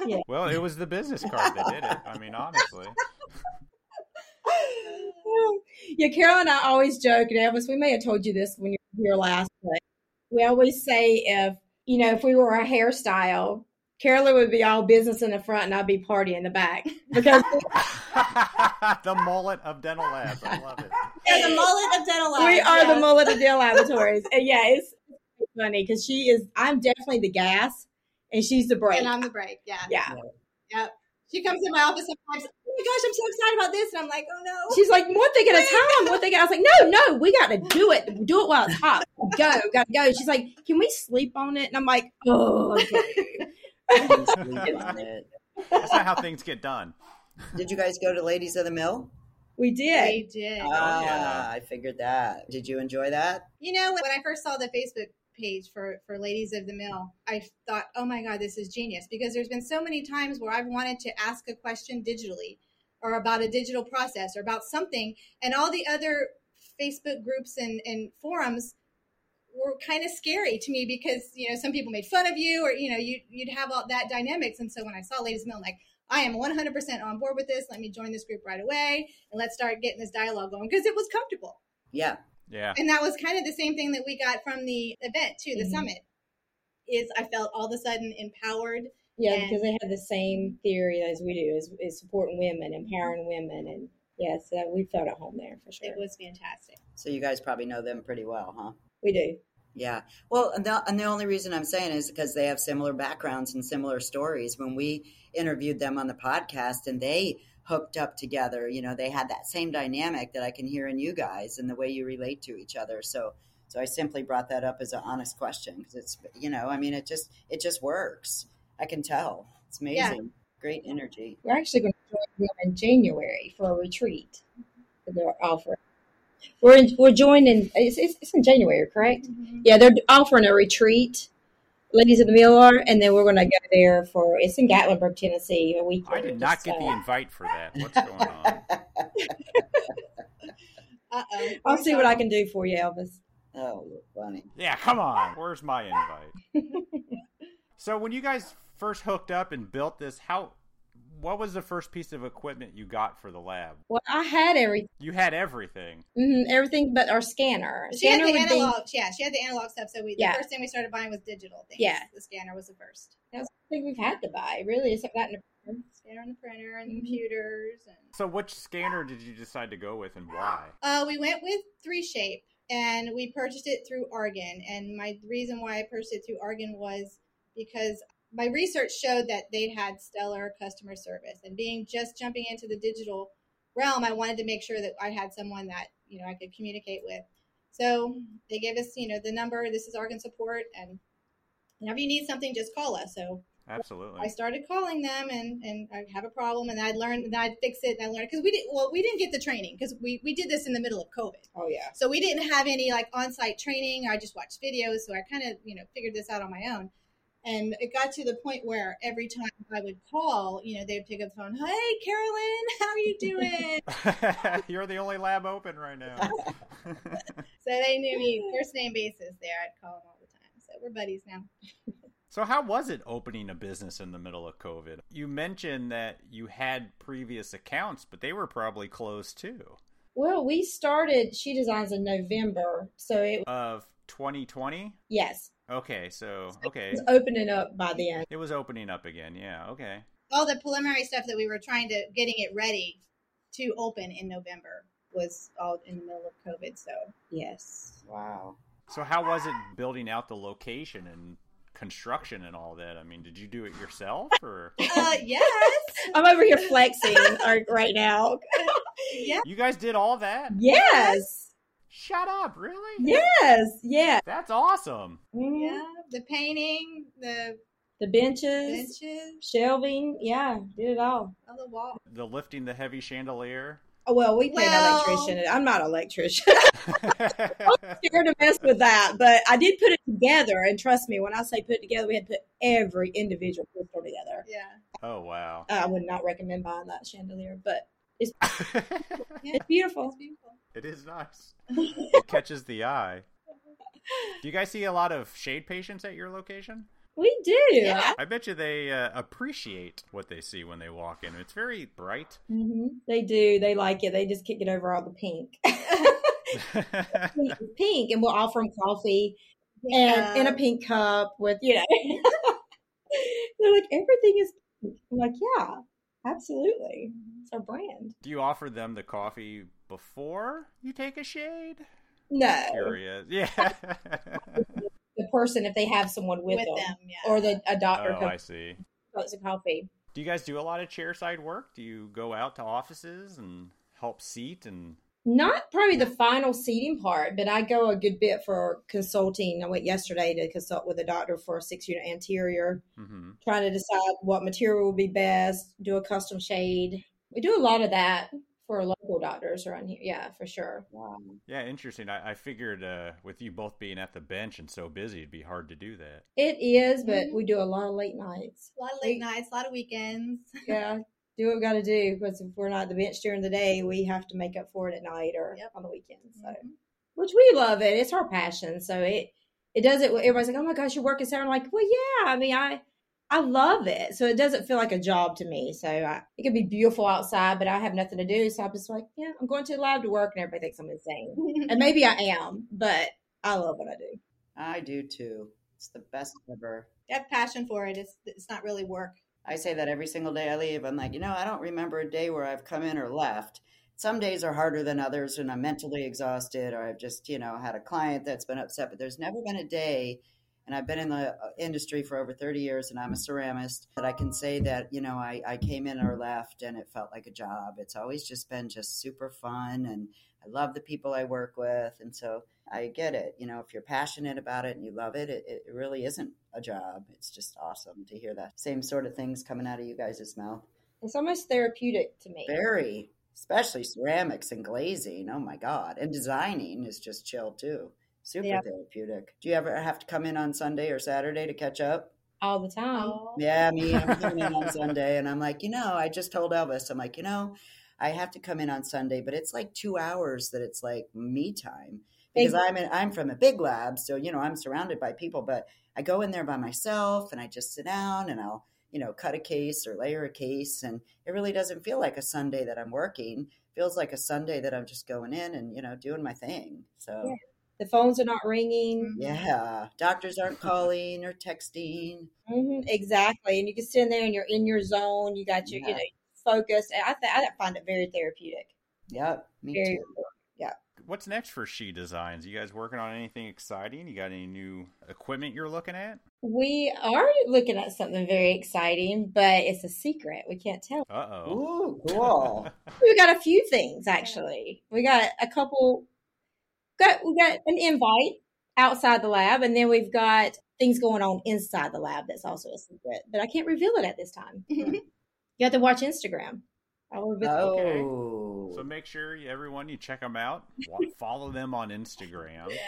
Speaker 3: Yeah.
Speaker 1: Well, it was the business card that did it. I mean, honestly.
Speaker 4: yeah, Carol and I always joke, and Elvis, we may have told you this when you were here last, but we always say if, you know, if we were a hairstyle, Carolyn would be all business in the front and I'd be party in the back. Because
Speaker 1: the mullet of dental labs. I love it.
Speaker 3: Yeah, the mullet of dental labs.
Speaker 4: we are the
Speaker 3: yes.
Speaker 4: mullet of Dell Laboratories. And yeah, it's funny because she is, I'm definitely the gas and she's the brake.
Speaker 3: And I'm the brake. Yeah.
Speaker 4: yeah.
Speaker 3: Yep. She comes in my office sometimes. Oh my gosh, I'm so excited about this, and I'm like, oh no.
Speaker 4: She's like, one thing at a time, one thing. I was like, no, no, we got to do it. Do it while it's hot. Go, got to go. She's like, can we sleep on it? And I'm like, oh, okay.
Speaker 2: Sleep on it.
Speaker 1: That's not how things get done.
Speaker 2: Did you guys go to Ladies of the Mill?
Speaker 4: we did.
Speaker 3: We did.
Speaker 2: Ah,
Speaker 1: yeah.
Speaker 2: I figured that. Did you enjoy that?
Speaker 3: You know, when I first saw the Facebook page for for Ladies of the Mill, I thought, "Oh my god, this is genius!" Because there's been so many times where I've wanted to ask a question digitally, or about a digital process, or about something, and all the other Facebook groups and, and forums were kind of scary to me because you know some people made fun of you, or you know you you'd have all that dynamics. And so when I saw Ladies of the Mill, I'm like. I am 100% on board with this. Let me join this group right away and let's start getting this dialogue going because it was comfortable
Speaker 2: Yeah.
Speaker 1: Yeah.
Speaker 3: and that was kind of the same thing that we got from the event too the
Speaker 4: Mhm.
Speaker 3: summit is i felt all of a sudden empowered
Speaker 4: Yeah,
Speaker 3: And-
Speaker 4: because they have the same theory as we do, is, is supporting women, empowering women, and yes, uh, we felt at home there for sure.
Speaker 3: it was fantastic
Speaker 2: So you guys probably know them pretty well, huh?
Speaker 4: we do.
Speaker 2: Yeah. Well, and the, and the only reason I'm saying is because they have similar backgrounds and similar stories. When we interviewed them on the podcast, and they hooked up together. You know, they had that same dynamic that I can hear in you guys and the way you relate to each other. So, so I simply brought that up as an honest question because it's, you know, I mean, it just, it just works. I can tell. It's amazing. Yeah. Great energy.
Speaker 4: We're actually going to join them in January for a retreat that they're offering. We're in, we're joining. It's, it's, it's in January, correct? Mm-hmm. Yeah, they're offering a retreat ladies of the mill are, and then we're going to go there for it's in Gatlinburg, Tennessee, a week.
Speaker 1: I did not get the uh, invite for that. What's going on?
Speaker 4: Uh-oh. I'll see what I can do for you, Elvis.
Speaker 2: Oh, funny.
Speaker 1: Yeah, come on. Where's my invite? so when you guys first hooked up and built this, how what was the first piece of equipment you got for the lab?
Speaker 4: Well, I had everything.
Speaker 1: You had everything.
Speaker 4: Mm-hmm, everything but our scanner.
Speaker 3: She scanner had the analog. Be... Yeah, she had the analog stuff. So we, yeah. the first thing we started buying was digital things. Yeah, the scanner was the first.
Speaker 4: That's the thing we've had to buy, really, except that in
Speaker 3: the scanner and the printer and mm-hmm. computers. And...
Speaker 1: So, which scanner did you decide to go with, and why?
Speaker 3: Uh, we went with 3Shape, and we purchased it through Argen. And my reason why I purchased it through Argen was because my research showed that they had stellar customer service and being just jumping into the digital realm i wanted to make sure that i had someone that you know i could communicate with. So they gave us you know the number this is argen support and whenever you need something just call us. So
Speaker 1: absolutely.
Speaker 3: I started calling them and and i have a problem and i'd learn and i'd fix it and i learned because we didn't well we didn't get the training because we we did this in the middle of covid.
Speaker 2: Oh yeah.
Speaker 3: So we didn't have any like on-site training. I just watched videos so i kind of you know figured this out on my own and it got to the point where every time I would call, you know, they'd pick up the phone. Hey, Carolyn, how are you doing?
Speaker 1: You're the only lab open right now.
Speaker 3: so they knew me first name basis there. I'd call them all the time. So we're buddies now.
Speaker 1: so how was it opening a business in the middle of COVID? You mentioned that you had previous accounts, but they were probably closed too.
Speaker 4: Well, we started She Designs in November, so it
Speaker 1: of 2020.
Speaker 4: Yes.
Speaker 1: Okay, so okay,
Speaker 4: it was opening up by the end.
Speaker 1: It was opening up again. Yeah. Okay.
Speaker 3: All the preliminary stuff that we were trying to getting it ready to open in November was all in the middle of COVID. So
Speaker 2: yes. Wow.
Speaker 1: So how was it building out the location and construction and all that? I mean, did you do it yourself or?
Speaker 3: Uh, yes.
Speaker 4: I'm over here flexing right now.
Speaker 3: yeah.
Speaker 1: You guys did all that?
Speaker 4: Yes.
Speaker 1: Shut up, really?
Speaker 4: Yes, yeah.
Speaker 1: That's awesome.
Speaker 3: Mm-hmm. Yeah, the painting, the
Speaker 4: the benches, benches, shelving, yeah, did it all.
Speaker 3: On the wall.
Speaker 1: The lifting the heavy chandelier.
Speaker 4: Oh, well, we paid well, an electrician. I'm not an electrician. I'm scared to mess with that, but I did put it together. And trust me, when I say put together, we had to put every individual crystal together.
Speaker 3: Yeah.
Speaker 1: Oh wow.
Speaker 4: I would not recommend buying that chandelier, but it's, it's beautiful. It's beautiful.
Speaker 1: It is nice. it catches the eye. Do you guys see a lot of shade patients at your location?
Speaker 4: We do. Yeah.
Speaker 1: I bet you they uh, appreciate what they see when they walk in. It's very bright.
Speaker 4: Mm-hmm. They do. They like it. They just can't get over all the pink. pink, and we'll offer them coffee yeah. and in a pink cup with you know. They're like everything is. Pink. I'm like, yeah, absolutely. It's our brand.
Speaker 1: Do you offer them the coffee before you take a shade?
Speaker 4: No.
Speaker 1: Curious. Yeah.
Speaker 4: the person, if they have someone with, with them, them yeah. or the a doctor.
Speaker 1: Oh, I see.
Speaker 4: It's a coffee.
Speaker 1: Do you guys do a lot of chairside work? Do you go out to offices and help seat and?
Speaker 4: Not probably the final seating part, but I go a good bit for consulting. I went yesterday to consult with a doctor for a six unit anterior, mm-hmm. trying to decide what material will be best, do a custom shade. We do a lot of that for local doctors around here. Yeah, for sure.
Speaker 1: Wow. Yeah, interesting. I, I figured uh, with you both being at the bench and so busy, it'd be hard to do that.
Speaker 4: It is, but mm-hmm. we do a lot of late nights.
Speaker 3: A lot of late nights, a lot of weekends.
Speaker 4: yeah, do what we got to do because if we're not at the bench during the day, we have to make up for it at night or yep. on the weekends. So, mm-hmm. which we love it. It's our passion. So it it does it. Everybody's like, "Oh my gosh, you're working so." I'm like, "Well, yeah. I mean, I." I love it. So it doesn't feel like a job to me. So I, it can be beautiful outside, but I have nothing to do. So I'm just like, yeah, I'm going to the lab to work, and everybody thinks I'm insane. and maybe I am, but I love what I do.
Speaker 2: I do too. It's the best ever.
Speaker 3: You have passion for it. It's it's not really work.
Speaker 2: I say that every single day I leave. I'm like, you know, I don't remember a day where I've come in or left. Some days are harder than others, and I'm mentally exhausted, or I've just, you know, had a client that's been upset. But there's never been a day and I've been in the uh, industry for over 30 years and I'm a ceramist that I can say that, you know, I, I came in or left and it felt like a job. It's always just been just super fun and I love the people I work with. And so I get it. You know, if you're passionate about it and you love it, it, it really isn't a job. It's just awesome to hear that same sort of things coming out of you guys' mouth.
Speaker 4: It's almost therapeutic to me.
Speaker 2: Very, especially ceramics and glazing. Oh my God. And designing is just chill too. Super
Speaker 4: Yeah.
Speaker 2: therapeutic. Do you ever have to come in on Sunday or Saturday to catch up?
Speaker 4: all the time.
Speaker 2: Yeah, me. I'm coming in on Sunday, and I'm like, you know, I just told Elvis, I'm like, you know, I have to come in on Sunday, but it's like two hours that it's like me time because I'm in, I'm from a big lab, so you know I'm surrounded by people, but I go in there by myself and I just sit down and I'll you know cut a case or layer a case, and it really doesn't feel like a Sunday that I'm working. It feels like a Sunday that I'm just going in and you know doing my thing. So.
Speaker 4: Yeah. The phones are not ringing.
Speaker 2: Yeah, doctors aren't calling or texting.
Speaker 4: hmm exactly. And you can sit in there and you're in your zone. You got your, you know, focus. And I, th- I find it very therapeutic.
Speaker 2: Yep, me
Speaker 4: Very,
Speaker 2: too.
Speaker 1: What's next for She Designs? You guys working on anything exciting? You got any new equipment you're looking at?
Speaker 4: we are looking at something very exciting, but it's a secret. We can't tell.
Speaker 1: Uh oh.
Speaker 2: Ooh, cool.
Speaker 4: We got a few things actually. We got a couple. Got we got an invite outside the lab, and then we've got things going on inside the lab. That's also a secret, but I can't reveal it at this time. you have to watch Instagram. I
Speaker 1: Okay.
Speaker 2: Oh,
Speaker 1: So make sure you, everyone you check them out. Follow them on Instagram.
Speaker 4: Yes,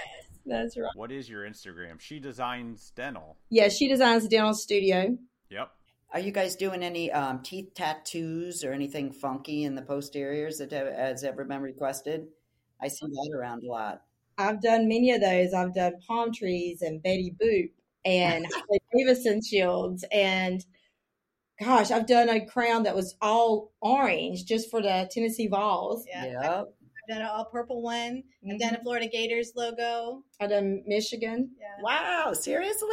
Speaker 4: that's right.
Speaker 1: What is your Instagram? She Designs Dental.
Speaker 4: Yeah, she designs a dental studio.
Speaker 1: Yep.
Speaker 2: are you guys doing any um, teeth tattoos or anything funky in the posteriors that has ever been requested? I see that around a lot.
Speaker 4: I've done many of those. I've done palm trees and Betty Boop and Harley Davidson shields and gosh, I've done a crown that was all orange just for the Tennessee Vols.
Speaker 3: Yeah.
Speaker 2: Yep.
Speaker 3: I've done an all purple one. I've done a mm-hmm. Florida Gators logo.
Speaker 4: I've done Michigan.
Speaker 3: Yeah.
Speaker 2: Wow, seriously?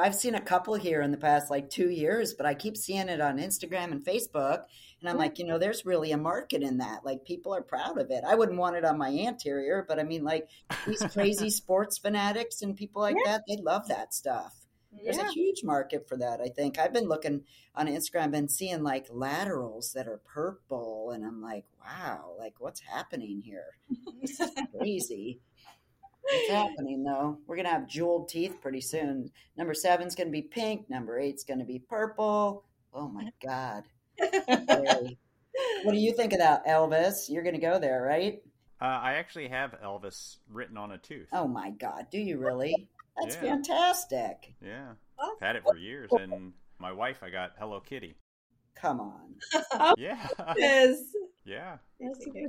Speaker 2: I've seen a couple here in the past like two years, but I keep seeing it on Instagram and Facebook. And I'm mm-hmm. like, you know, there's really a market in that. Like, people are proud of it. I wouldn't want it on my anterior, but I mean, like, these crazy sports fanatics and people like that, they love that stuff. There's
Speaker 4: Yeah.
Speaker 2: a huge market for that, I think. I've been looking on Instagram, and seeing like laterals that are purple, and I'm like, wow, like what's happening here? This is crazy. What's happening though? We're gonna have jeweled teeth pretty soon. Number seven's gonna be pink. Number eight's gonna be purple. Oh my god! Scary. what do you think of that, Elvis? You're gonna go there, right?
Speaker 1: Uh, I actually have Elvis written on a tooth.
Speaker 2: Oh my god! Do you really? That's
Speaker 1: Yeah.
Speaker 2: fantastic.
Speaker 1: Yeah.
Speaker 3: Oh,
Speaker 1: I've had it for years. And my wife, I got Hello Kitty.
Speaker 2: Come on.
Speaker 1: Yeah.
Speaker 4: Yes.
Speaker 1: yeah.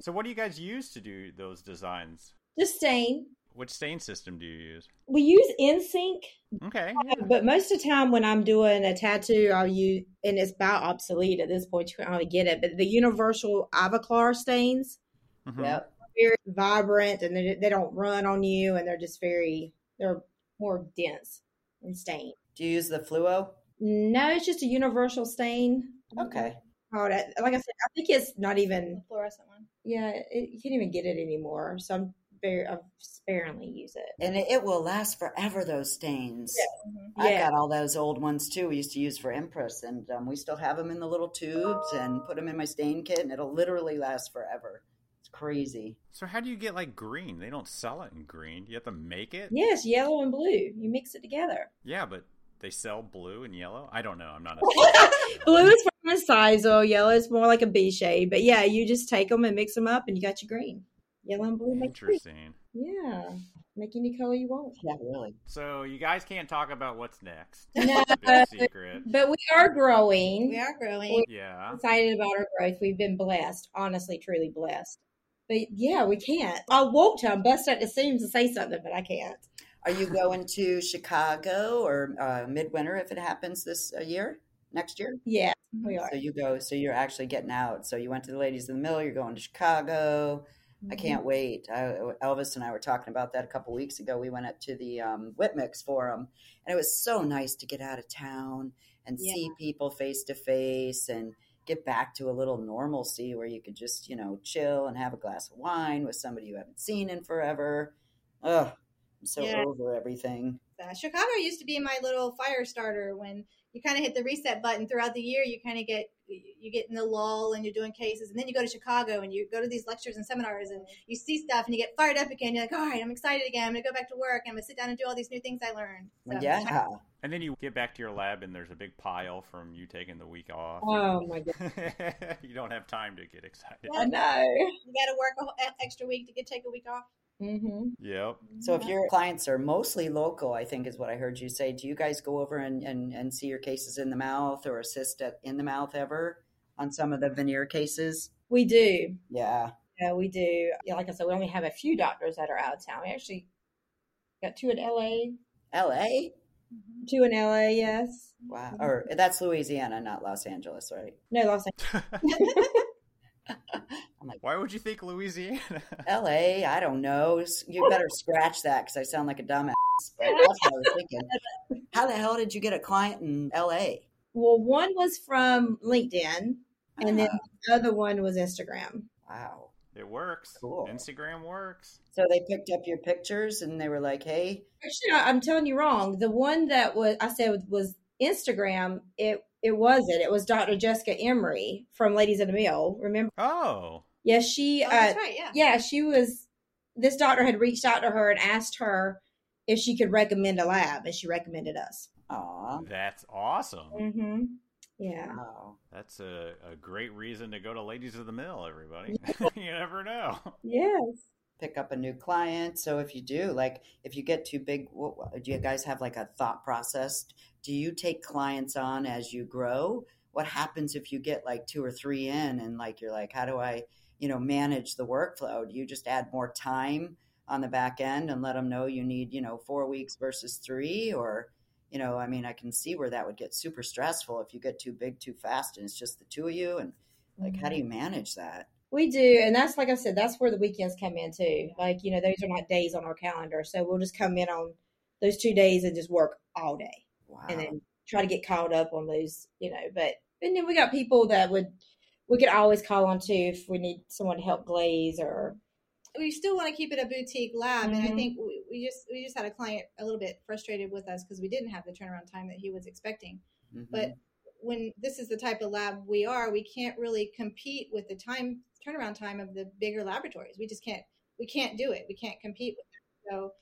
Speaker 1: So what do you guys use to do those designs?
Speaker 4: Just stain.
Speaker 1: Which stain system do you use?
Speaker 4: We use InSync,
Speaker 1: Okay.
Speaker 4: but most of the time when I'm doing a tattoo, I'll use, and it's about obsolete at this point. You can't really get it, but the universal Ivoclar stains,
Speaker 1: Mhm.
Speaker 2: Yep.
Speaker 4: very vibrant, and they, they don't run on you, and they're just very, they're more dense and stained.
Speaker 2: Do you use the fluo?
Speaker 4: No, it's just a universal stain.
Speaker 2: Okay.
Speaker 4: Oh, that, like I said, I think it's not even.
Speaker 3: The fluorescent one.
Speaker 4: Yeah, it, you can't even get it anymore. So I'm very, I sparingly use it.
Speaker 2: And it, it will last forever, those stains.
Speaker 3: Mhm.
Speaker 2: I've
Speaker 4: Yeah.
Speaker 2: got all those old ones too. We used to use for Empress, and um, we still have them in the little tubes and put them in my stain kit, and it'll literally last forever. It's crazy.
Speaker 1: So how do you get like green? They don't sell it in green. You have to make it.
Speaker 4: Yes, yellow and blue. You mix it together.
Speaker 1: Yeah, but they sell blue and yellow. I don't know. I'm not. A...
Speaker 4: blue is from incisal. Yellow is more like a B shade. But yeah, you just take them and mix them up, and you got your green. Yellow and blue make green.
Speaker 1: Interesting.
Speaker 4: Yeah, make any color you want.
Speaker 2: Yeah, really.
Speaker 1: So you guys can't talk about what's next.
Speaker 4: No,
Speaker 1: Big secret.
Speaker 4: but we are growing.
Speaker 3: We are growing.
Speaker 1: Yeah.
Speaker 4: excited about our growth. We've been blessed, honestly, truly blessed. But yeah, we can't. I want to. I'm busting at the seams to say something, but I can't.
Speaker 2: Are you going to Chicago or uh, midwinter if it happens this uh, year, next year?
Speaker 4: Yeah, we are.
Speaker 2: So you go. So you're actually getting out. So you went to the Ladies of the Mill. You're going to Chicago. I can't wait. I, Elvis and I were talking about that a couple weeks ago. We went up to the um, Whip Mix Forum, and it was so nice to get out of town and
Speaker 4: Yeah.
Speaker 2: see people face to face and get back to a little normalcy where you could just, you know, chill and have a glass of wine with somebody you haven't seen in forever. Ugh, I'm so
Speaker 3: Yeah.
Speaker 2: over everything.
Speaker 3: Uh, Chicago used to be my little fire starter when you kind of hit the reset button throughout the year. You kind of get you get in the lull and you're doing cases, and then you go to Chicago and you go to these lectures and seminars and you see stuff and you get fired up again. You're like, all right, I'm excited again. I'm gonna go back to work. I'm gonna sit down and do all these new things I learned. So,
Speaker 2: yeah.
Speaker 1: And then you get back to your lab and there's a big pile from you taking the week off.
Speaker 4: Oh my god.
Speaker 1: you don't have time to get excited.
Speaker 4: I know.
Speaker 3: you got to work a whole e- extra week to get take a week off.
Speaker 4: Mm-hmm.
Speaker 1: Yep.
Speaker 2: So if your clients are mostly local, I think is what I heard you say. Do you guys go over and, and, and see your cases in the mouth or assist at in the mouth ever on some of the veneer cases?
Speaker 4: We do.
Speaker 2: Yeah.
Speaker 4: Yeah, we do. Yeah, like I said, we only have a few doctors that are out of town. We actually got two in LA.
Speaker 2: LA?
Speaker 4: Two in LA, yes.
Speaker 2: Wow. Or that's Louisiana, not Los Angeles, right?
Speaker 4: No, Los Angeles.
Speaker 2: I'm like,
Speaker 1: Why would you think Louisiana?
Speaker 2: LA, I don't know. You better scratch that because I sound like a dumbass. But that's what I was thinking. How the hell did you get a client in LA?
Speaker 4: Well, one was from LinkedIn, and then
Speaker 2: Ah,
Speaker 4: the other one was Instagram.
Speaker 2: wow.
Speaker 1: It works.
Speaker 2: Cool.
Speaker 1: Instagram works.
Speaker 2: So they picked up your pictures and they were like, hey,
Speaker 4: Actually, I- I'm telling you wrong. The one that was I said was Instagram. It it wasn't. It was Dr. Jessica Emery from Ladies in the Mill. Remember?
Speaker 1: Oh.
Speaker 4: Yes, she.
Speaker 3: Oh,
Speaker 4: uh,
Speaker 3: that's right. Yeah.
Speaker 4: yeah, she was. This doctor had reached out to her and asked her if she could recommend a lab, and she recommended us.
Speaker 2: aw.
Speaker 1: That's awesome.
Speaker 4: Mm-hmm. Yeah.
Speaker 2: Wow.
Speaker 1: That's a, a great reason to go to Ladies of the Mill, everybody. you never know.
Speaker 4: Yes.
Speaker 2: Pick up a new client. So if you do, like, if you get too big, what, what- do you guys have like a thought process? Do you take clients on as you grow? What happens if you get like two or three in and like you're like, how do I, you know, manage the workflow? Do you just add more time on the back end and let them know you need, you know, four weeks versus three? Or, you know, I mean, I can see where that would get super stressful if you get too big too fast and it's just the two of you. And like, how do mm-hmm. you manage that?
Speaker 4: We do, and that's like I said, that's where the weekends come in too. Like you know, those are not days on our calendar, so we'll just come in on those two days and just work all day,
Speaker 2: Wow.
Speaker 4: and then try to get caught up on those, you know. But and then we got people that would we could always call on too if we need someone to help glaze or
Speaker 3: we still want to keep it a boutique lab, and I
Speaker 4: Mhm.
Speaker 3: think we, we just we just had a client a little bit frustrated with us because we didn't have the turnaround time that he was expecting.
Speaker 2: Mhm.
Speaker 3: But when this is the type of lab we are, we can't really compete with the time turnaround time of the bigger laboratories. We just can't we can't do it. We can't compete with it. So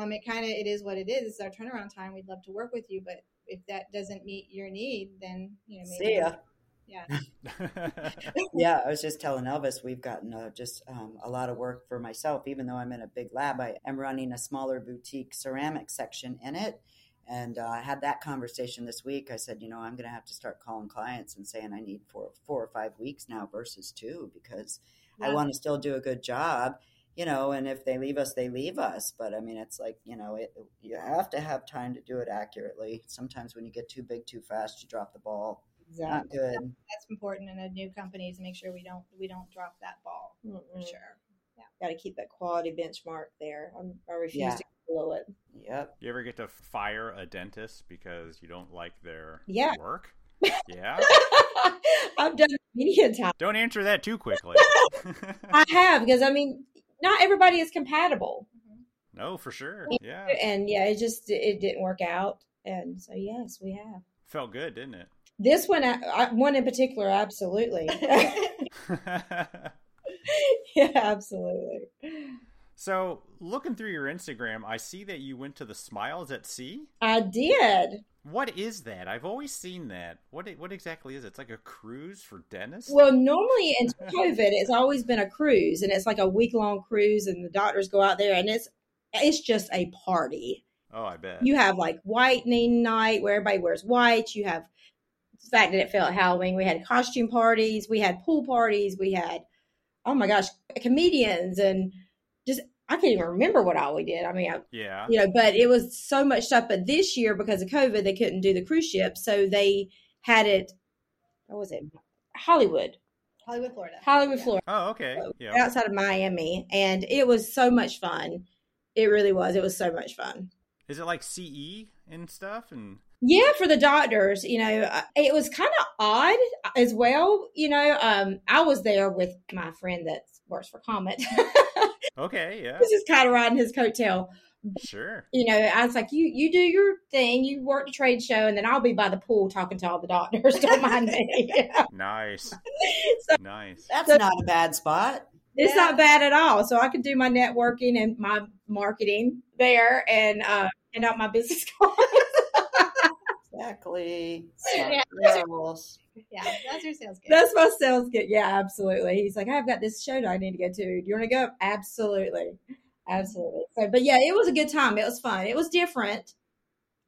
Speaker 3: um, it kind of it is what it is. It's our turnaround time. We'd love to work with you, but if that doesn't meet your need, then you know maybe
Speaker 2: See ya.
Speaker 3: Yeah.
Speaker 2: yeah, I was just telling Elvis we've gotten uh, just um, a lot of work for myself. Even though I'm in a big lab, I am running a smaller boutique ceramic section in it. And uh, I had that conversation this week. I said, you know, I'm going to have to start calling clients and saying I need four, four or five weeks now versus two because I want to still do a good job, you know. And if they leave us, they leave us. But I mean, it's like you know, it, you have to have time to do it accurately. Sometimes when you get too big too fast, you drop the ball. Not good.
Speaker 3: That's important in a new company to make sure we don't we don't drop that ball for
Speaker 4: Mm-mm.
Speaker 3: sure.
Speaker 4: Got to keep that quality benchmark there. I'm, I refuse
Speaker 2: Yeah.
Speaker 4: to go below it.
Speaker 2: Yep.
Speaker 1: you ever get to fire a dentist because you don't like their
Speaker 4: Yeah.
Speaker 1: work? Yeah.
Speaker 4: I've done it many a time.
Speaker 1: Don't answer that too quickly.
Speaker 4: I have because I mean, not everybody is compatible, mm-hmm.
Speaker 1: no, for sure. Yeah.
Speaker 4: and yeah, it just it didn't work out, and so yes, we have
Speaker 1: Felt good, didn't it?
Speaker 4: This one. I, one in particular, absolutely. yeah, absolutely.
Speaker 1: so, looking through your Instagram, I see that you went to the Smiles at Sea.
Speaker 4: I did.
Speaker 1: What is that? I've always seen that. What what exactly is it? It's like a cruise for dentists?
Speaker 4: Well, normally in COVID, it's always been a cruise, and it's like a week long cruise, and the doctors go out there, and it's it's just a party.
Speaker 1: oh, I bet.
Speaker 4: You have like whitening night where everybody wears white. You have the fact that it felt Halloween. We had costume parties. We had pool parties. We had, oh my gosh, comedians and just, I can't even remember what all we did. I mean, I,
Speaker 1: yeah.
Speaker 4: you know, but it was so much stuff. But this year, because of COVID, they couldn't do the cruise ship. So they had it, what was it? Hollywood,
Speaker 3: Hollywood, Florida.
Speaker 4: Hollywood,
Speaker 3: Yeah.
Speaker 4: Florida
Speaker 1: Oh, okay. Yeah.
Speaker 4: outside of Miami, and it was so much fun. It really was. It was so much fun.
Speaker 1: Is it like CE and stuff? And
Speaker 4: Yeah, for the doctors, you know, uh, it was kind of odd as well. You know, um, I was there with my friend that works for Komet.
Speaker 1: okay, yeah.
Speaker 4: this is kind of riding his coattail.
Speaker 1: Sure.
Speaker 4: You know, I was like, you you do your thing, you work the trade show, and then I'll be by the pool talking to all the doctors. Don't mind me.
Speaker 1: Nice.
Speaker 4: So-
Speaker 1: nice.
Speaker 2: That's not a bad spot.
Speaker 4: It's
Speaker 3: Yeah.
Speaker 4: not bad at all. So I could do my networking and my marketing there, and uh, hand out my business cards.
Speaker 2: Exactly.
Speaker 3: Yeah.
Speaker 2: Smart girls.
Speaker 3: Yeah, that's your sales kit.
Speaker 4: That's my sales kit. Yeah, absolutely. He's like, I've got this show that I need to go to. Do you want to go? Absolutely. Absolutely. So, but yeah, it was a good time. It was fun. It was different.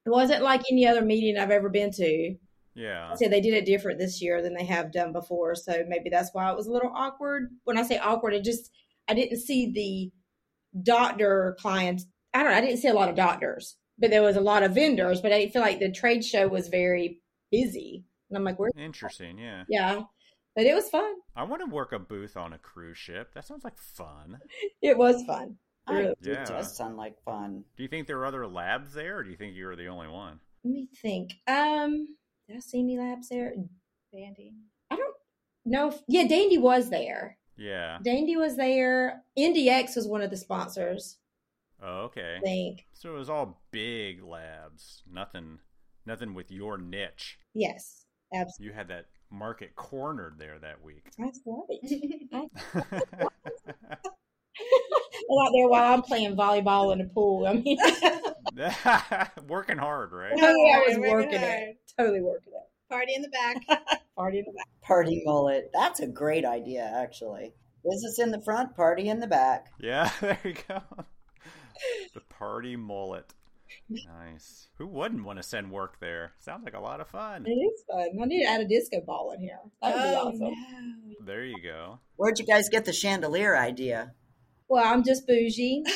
Speaker 4: It wasn't like any other meeting I've ever been to.
Speaker 1: Yeah.
Speaker 4: So they did it different this year than they have done before. So maybe that's why it was a little awkward. When I say awkward, it just, I didn't see the doctor clients. I don't know. I didn't see a lot of doctors, but there was a lot of vendors, but I feel like the trade show was very busy. And I'm like, where?
Speaker 1: Interesting. Yeah.
Speaker 4: Yeah. But it was fun.
Speaker 1: I want to work a booth on a cruise ship. That sounds like fun.
Speaker 4: It was fun.
Speaker 2: I-
Speaker 4: Really.
Speaker 1: Yeah.
Speaker 2: It does sound like fun.
Speaker 1: Do you think there are other labs there, or do you think you were the only one?
Speaker 4: Let me think. Um, did I see any labs there?
Speaker 3: Dandy.
Speaker 4: I don't know. If, yeah, Dandy was there.
Speaker 1: Yeah.
Speaker 4: Dandy was there. NDX was one of the sponsors.
Speaker 1: Oh, okay.
Speaker 4: I think.
Speaker 1: So it was all big labs. Nothing. Nothing with your niche.
Speaker 4: Yes, absolutely.
Speaker 1: You had that market cornered there that week.
Speaker 4: That's right. Well, out there while I'm playing volleyball in the pool. I mean,
Speaker 1: Working hard, right?
Speaker 4: totally, I was
Speaker 3: Working
Speaker 4: working
Speaker 3: hard.
Speaker 4: it. Totally working it.
Speaker 3: Party in the back.
Speaker 4: Party in the back.
Speaker 2: Party mullet. That's a great idea, actually. Business in the front, party in the back.
Speaker 1: Yeah, there you go. The party mullet. Nice. Who wouldn't want to send work there? Sounds like a lot of fun.
Speaker 4: It is fun. I need to add a disco ball in here. That would be
Speaker 3: oh,
Speaker 4: awesome.
Speaker 3: no.
Speaker 1: There you go.
Speaker 2: Where'd you guys get the chandelier idea?
Speaker 4: Well, I'm just bougie.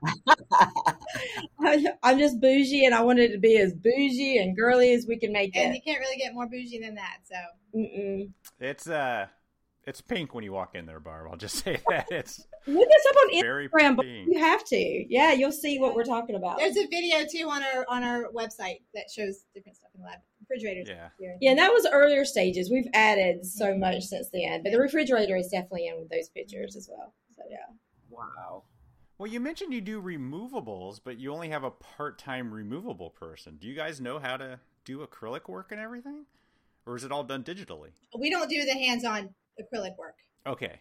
Speaker 4: I'm just bougie, and I wanted to be as bougie and girly as we can make it.
Speaker 3: And you can't really get more bougie than that. So
Speaker 4: Mm-mm.
Speaker 1: It's uh, it's pink when you walk in there, Barb. I'll just say that it's
Speaker 4: Look us up on
Speaker 1: very
Speaker 4: Instagram. but. You have to. Yeah, you'll see what we're talking about.
Speaker 3: there's a video too on our on our website that shows different stuff in the lab. Refrigerators.
Speaker 1: Yeah.
Speaker 3: Here.
Speaker 4: Yeah, and that was earlier stages. We've added so much since then, but the refrigerator is definitely in with those pictures as well. So yeah,
Speaker 2: Wow.
Speaker 1: Well, you mentioned you do removables, but you only have a part-time removable person. Do you guys know how to do acrylic work and everything, or is it all done digitally?
Speaker 3: We don't do the hands-on acrylic work.
Speaker 1: Okay.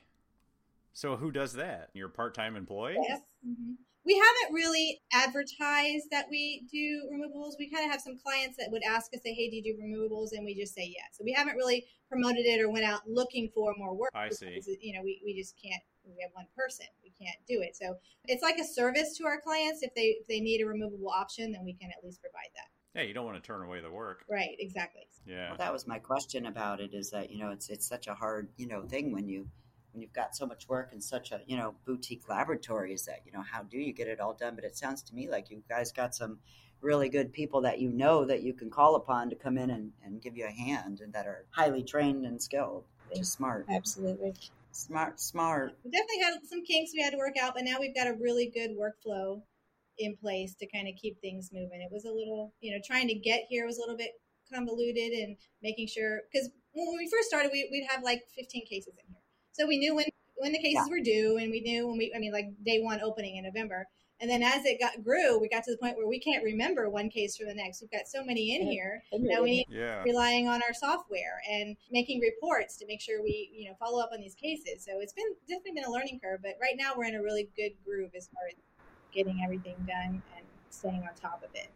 Speaker 1: So who does that? Your part-time employee?
Speaker 3: Yep. hmm We haven't really advertised that we do removables. We kind of have some clients that would ask us, say, "Hey, do you do removables?" And we just say yes. So we haven't really promoted it or went out looking for more work.
Speaker 1: I see.
Speaker 3: because, You know, we, we just can't. We have one person. We can't do it. So it's like a service to our clients. If they if they need a removable option, then we can at least provide that.
Speaker 1: Yeah, you don't want to turn away the work.
Speaker 3: Right. Exactly.
Speaker 1: Yeah.
Speaker 2: Well, that was my question about it. Is that you know it's it's such a hard you know thing when you when you've got so much work and such a you know boutique laboratory. Is that you know how do you get it all done? But it sounds to me like you guys got some really good people that you know that you can call upon to come in and, and give you a hand and that are highly trained and skilled. Which is smart,
Speaker 4: absolutely.
Speaker 2: smart, smart.
Speaker 3: we definitely had some kinks we had to work out, but now we've got a really good workflow in place to kind of keep things moving. It was a little, you know, trying to get here was a little bit convoluted and making sure because when we first started, we, we'd have like 15 cases in here, so we knew when when the cases were due, and we knew when we, I mean, like day one opening in November. And then as it got grew, we got to the point where we can't remember one case from the next. We've got so many in here that we need
Speaker 1: Yeah.
Speaker 3: relying on our software and making reports to make sure we you know follow up on these cases so it's been definitely been a learning curve but right now we're in a really good groove as far as getting everything done and staying on top of it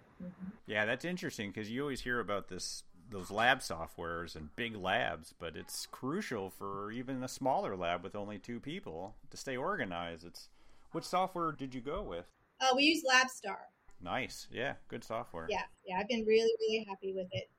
Speaker 1: Yeah, that's interesting because you always hear about this those lab softwares and big labs, but it's crucial for even a smaller lab with only two people to stay organized. It's which software did you go with?
Speaker 3: uh, we use labstar
Speaker 1: Nice, yeah, good software.
Speaker 3: yeah yeah i've been really really happy with it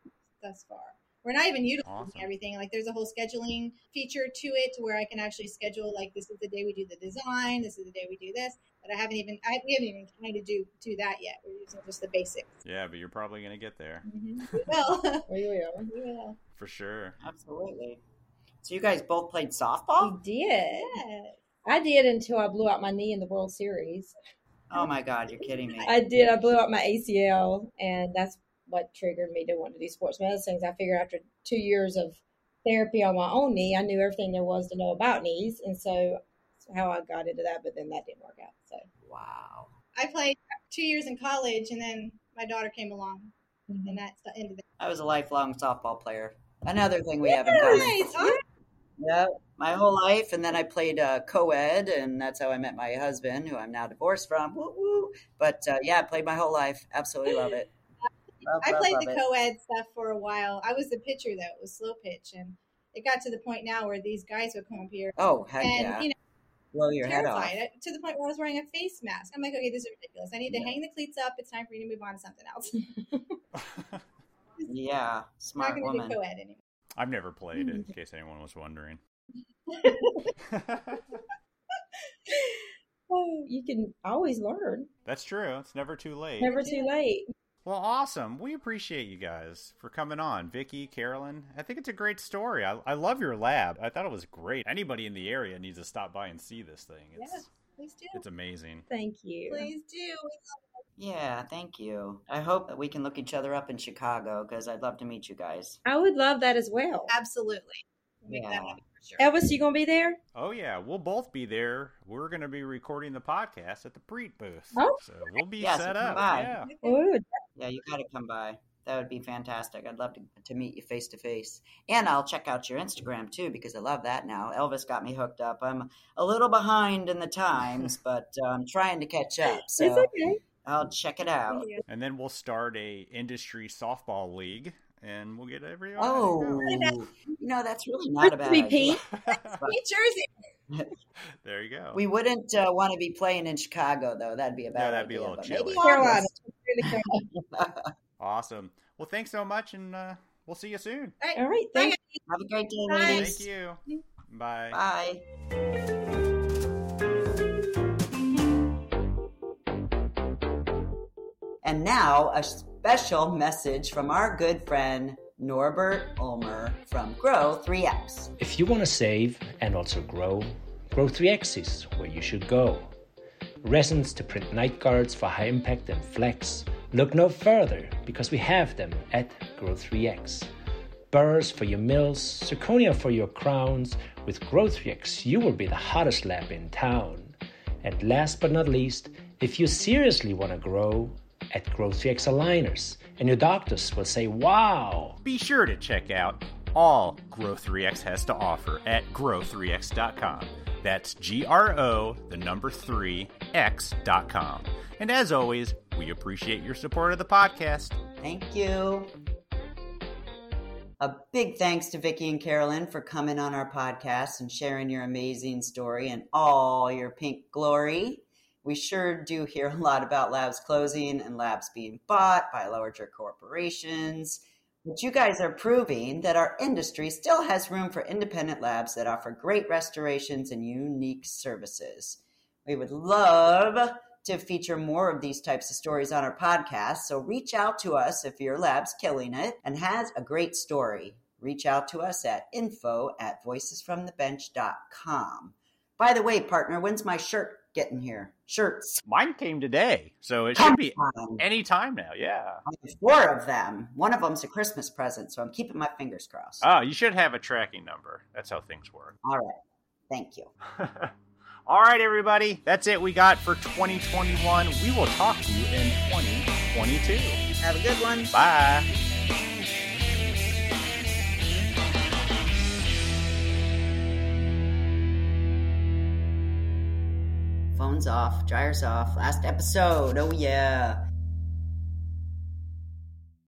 Speaker 3: thus far we're not even utilizing
Speaker 1: Awesome.
Speaker 3: everything like there's a whole scheduling feature to it to where i can actually schedule like this is the day we do the design this is the day we do this but i haven't even I, we haven't even tried to do do that yet we're using just the basics
Speaker 1: Yeah, but you're probably gonna get there
Speaker 3: Mhm. we will
Speaker 4: We will.
Speaker 3: we will
Speaker 1: for sure.
Speaker 2: Absolutely. So you guys both played softball.
Speaker 4: We did.
Speaker 3: yeah.
Speaker 4: I did until I blew out my knee in the World Series.
Speaker 2: Oh my God, you're kidding me.
Speaker 4: I did. I blew out my ACL, and that's what triggered me to want to do sports medicine. 'cause I figured after two years of therapy on my own knee, I knew everything there was to know about knees, and so how I got into that. But then that didn't work out. So
Speaker 2: Wow.
Speaker 3: I played two years in college, and then my daughter came along, and that's the end of it.
Speaker 2: I was a lifelong softball player. Another thing we have in common.
Speaker 3: Nice. All right.
Speaker 2: Yeah, my whole life, and then I played uh, co-ed, and that's how I met my husband, who I'm now divorced from. Woo woo! But uh, yeah, I played my whole life. Absolutely love it. Love,
Speaker 3: I played
Speaker 2: love
Speaker 3: the co-ed stuff for a while. I was the pitcher though; it was slow pitch, and it got to the point now where these guys would come up here
Speaker 2: Oh heck
Speaker 3: and
Speaker 2: yeah!
Speaker 3: you know
Speaker 2: Blow your head off.
Speaker 3: terrified uh, to the point where I was wearing a face mask. I'm like, okay, this is ridiculous. I need to hang the cleats up. It's time for you to move on to something else.
Speaker 2: Yeah,
Speaker 3: I'm
Speaker 2: smart
Speaker 3: not going to
Speaker 2: woman.
Speaker 3: do co-ed anymore.
Speaker 1: I've never played, in case anyone was wondering.
Speaker 4: You can always learn.
Speaker 1: That's true. It's never too late.
Speaker 4: Never too late.
Speaker 1: Well, awesome. We appreciate you guys for coming on. Vicky, Carolyn, I think it's a great story. I, I love your lab. I thought it was great. Anybody in the area needs to stop by and see this thing. It's,
Speaker 3: Yeah. Please do.
Speaker 1: it's amazing.
Speaker 4: Thank you.
Speaker 3: Please do.
Speaker 2: Yeah, thank you. I hope that we can look each other up in Chicago because I'd love to meet you guys.
Speaker 4: I would love that as well.
Speaker 3: Absolutely. Make
Speaker 2: Yeah.
Speaker 3: Happen for sure.
Speaker 4: Elvis, you gonna be there?
Speaker 1: Oh, yeah. We'll both be there. We're going to be recording the podcast at the Preat booth.
Speaker 4: Oh.
Speaker 1: So we'll be
Speaker 2: Yeah,
Speaker 1: set
Speaker 2: come
Speaker 1: up.
Speaker 2: by.
Speaker 1: Yeah.
Speaker 4: Oh,
Speaker 2: Yeah, you got to come by. That would be fantastic. I'd love to, to meet you face to face. And I'll check out your Instagram too because I love that now. Elvis got me hooked up. I'm a little behind in the times, but uh, I'm trying to catch up.
Speaker 4: it's okay.
Speaker 2: I'll check it out.
Speaker 1: And then we'll start a industry softball league, and we'll get every.
Speaker 2: Oh, you know, that's really not a bad
Speaker 4: Frisbee
Speaker 2: idea.
Speaker 3: Jersey.
Speaker 1: there you go.
Speaker 2: We wouldn't uh, want to be playing in Chicago, though. That'd be a bad
Speaker 1: Yeah, that'd be a little chilly.
Speaker 2: maybe
Speaker 4: Carolina.
Speaker 2: August.
Speaker 4: Really Carolina.
Speaker 1: awesome. Well, thanks so much, and uh, we'll see you soon.
Speaker 3: All right.
Speaker 4: All right.
Speaker 3: Bye,
Speaker 2: Have a great day,
Speaker 3: Bye.
Speaker 2: ladies.
Speaker 1: Thank you. Bye.
Speaker 2: Bye. And now, a special message from our good friend Norbert Ulmer from Grow 3X.
Speaker 5: If you want to save and also grow, Grow 3X is where you should go. Resins to print night guards for high impact and flex. Look no further because we have them at Grow 3X. Burrs for your mills, zirconia for your crowns. With Grow 3X, you will be the hottest lab in town. And last but not least, if you seriously want to grow, at Grow 3X Aligners, and your doctors will say, Wow!
Speaker 1: Be sure to check out all Grow3X has to offer at grow3x.com. That's G R O, the number 3, X.com. And as always, we appreciate your support of the podcast.
Speaker 2: Thank you. A big thanks to Vicki and Carolyn for coming on our podcast and sharing your amazing story and all your pink glory. We sure do hear a lot about labs closing and labs being bought by larger corporations. But you guys are proving that our industry still has room for independent labs that offer great restorations and unique services. We would love to feature more of these types of stories on our podcast. So reach out to us if your lab's killing it and has a great story. Reach out to us at info at voicesfromthebench.com. By the way, partner, when's my shirt getting here? Shirts.
Speaker 1: Mine came today, so it should be any time now. Yeah.
Speaker 2: Four of them. One of them's a Christmas present, so I'm keeping my fingers crossed.
Speaker 1: Oh, you should have a tracking number. That's how things work.
Speaker 2: All right. Thank you.
Speaker 1: All right, everybody. That's it we got for 2021. We will talk to you in 2022.
Speaker 2: Have a good one.
Speaker 1: Bye.
Speaker 2: Off, dryers off. Last episode. Oh, yeah.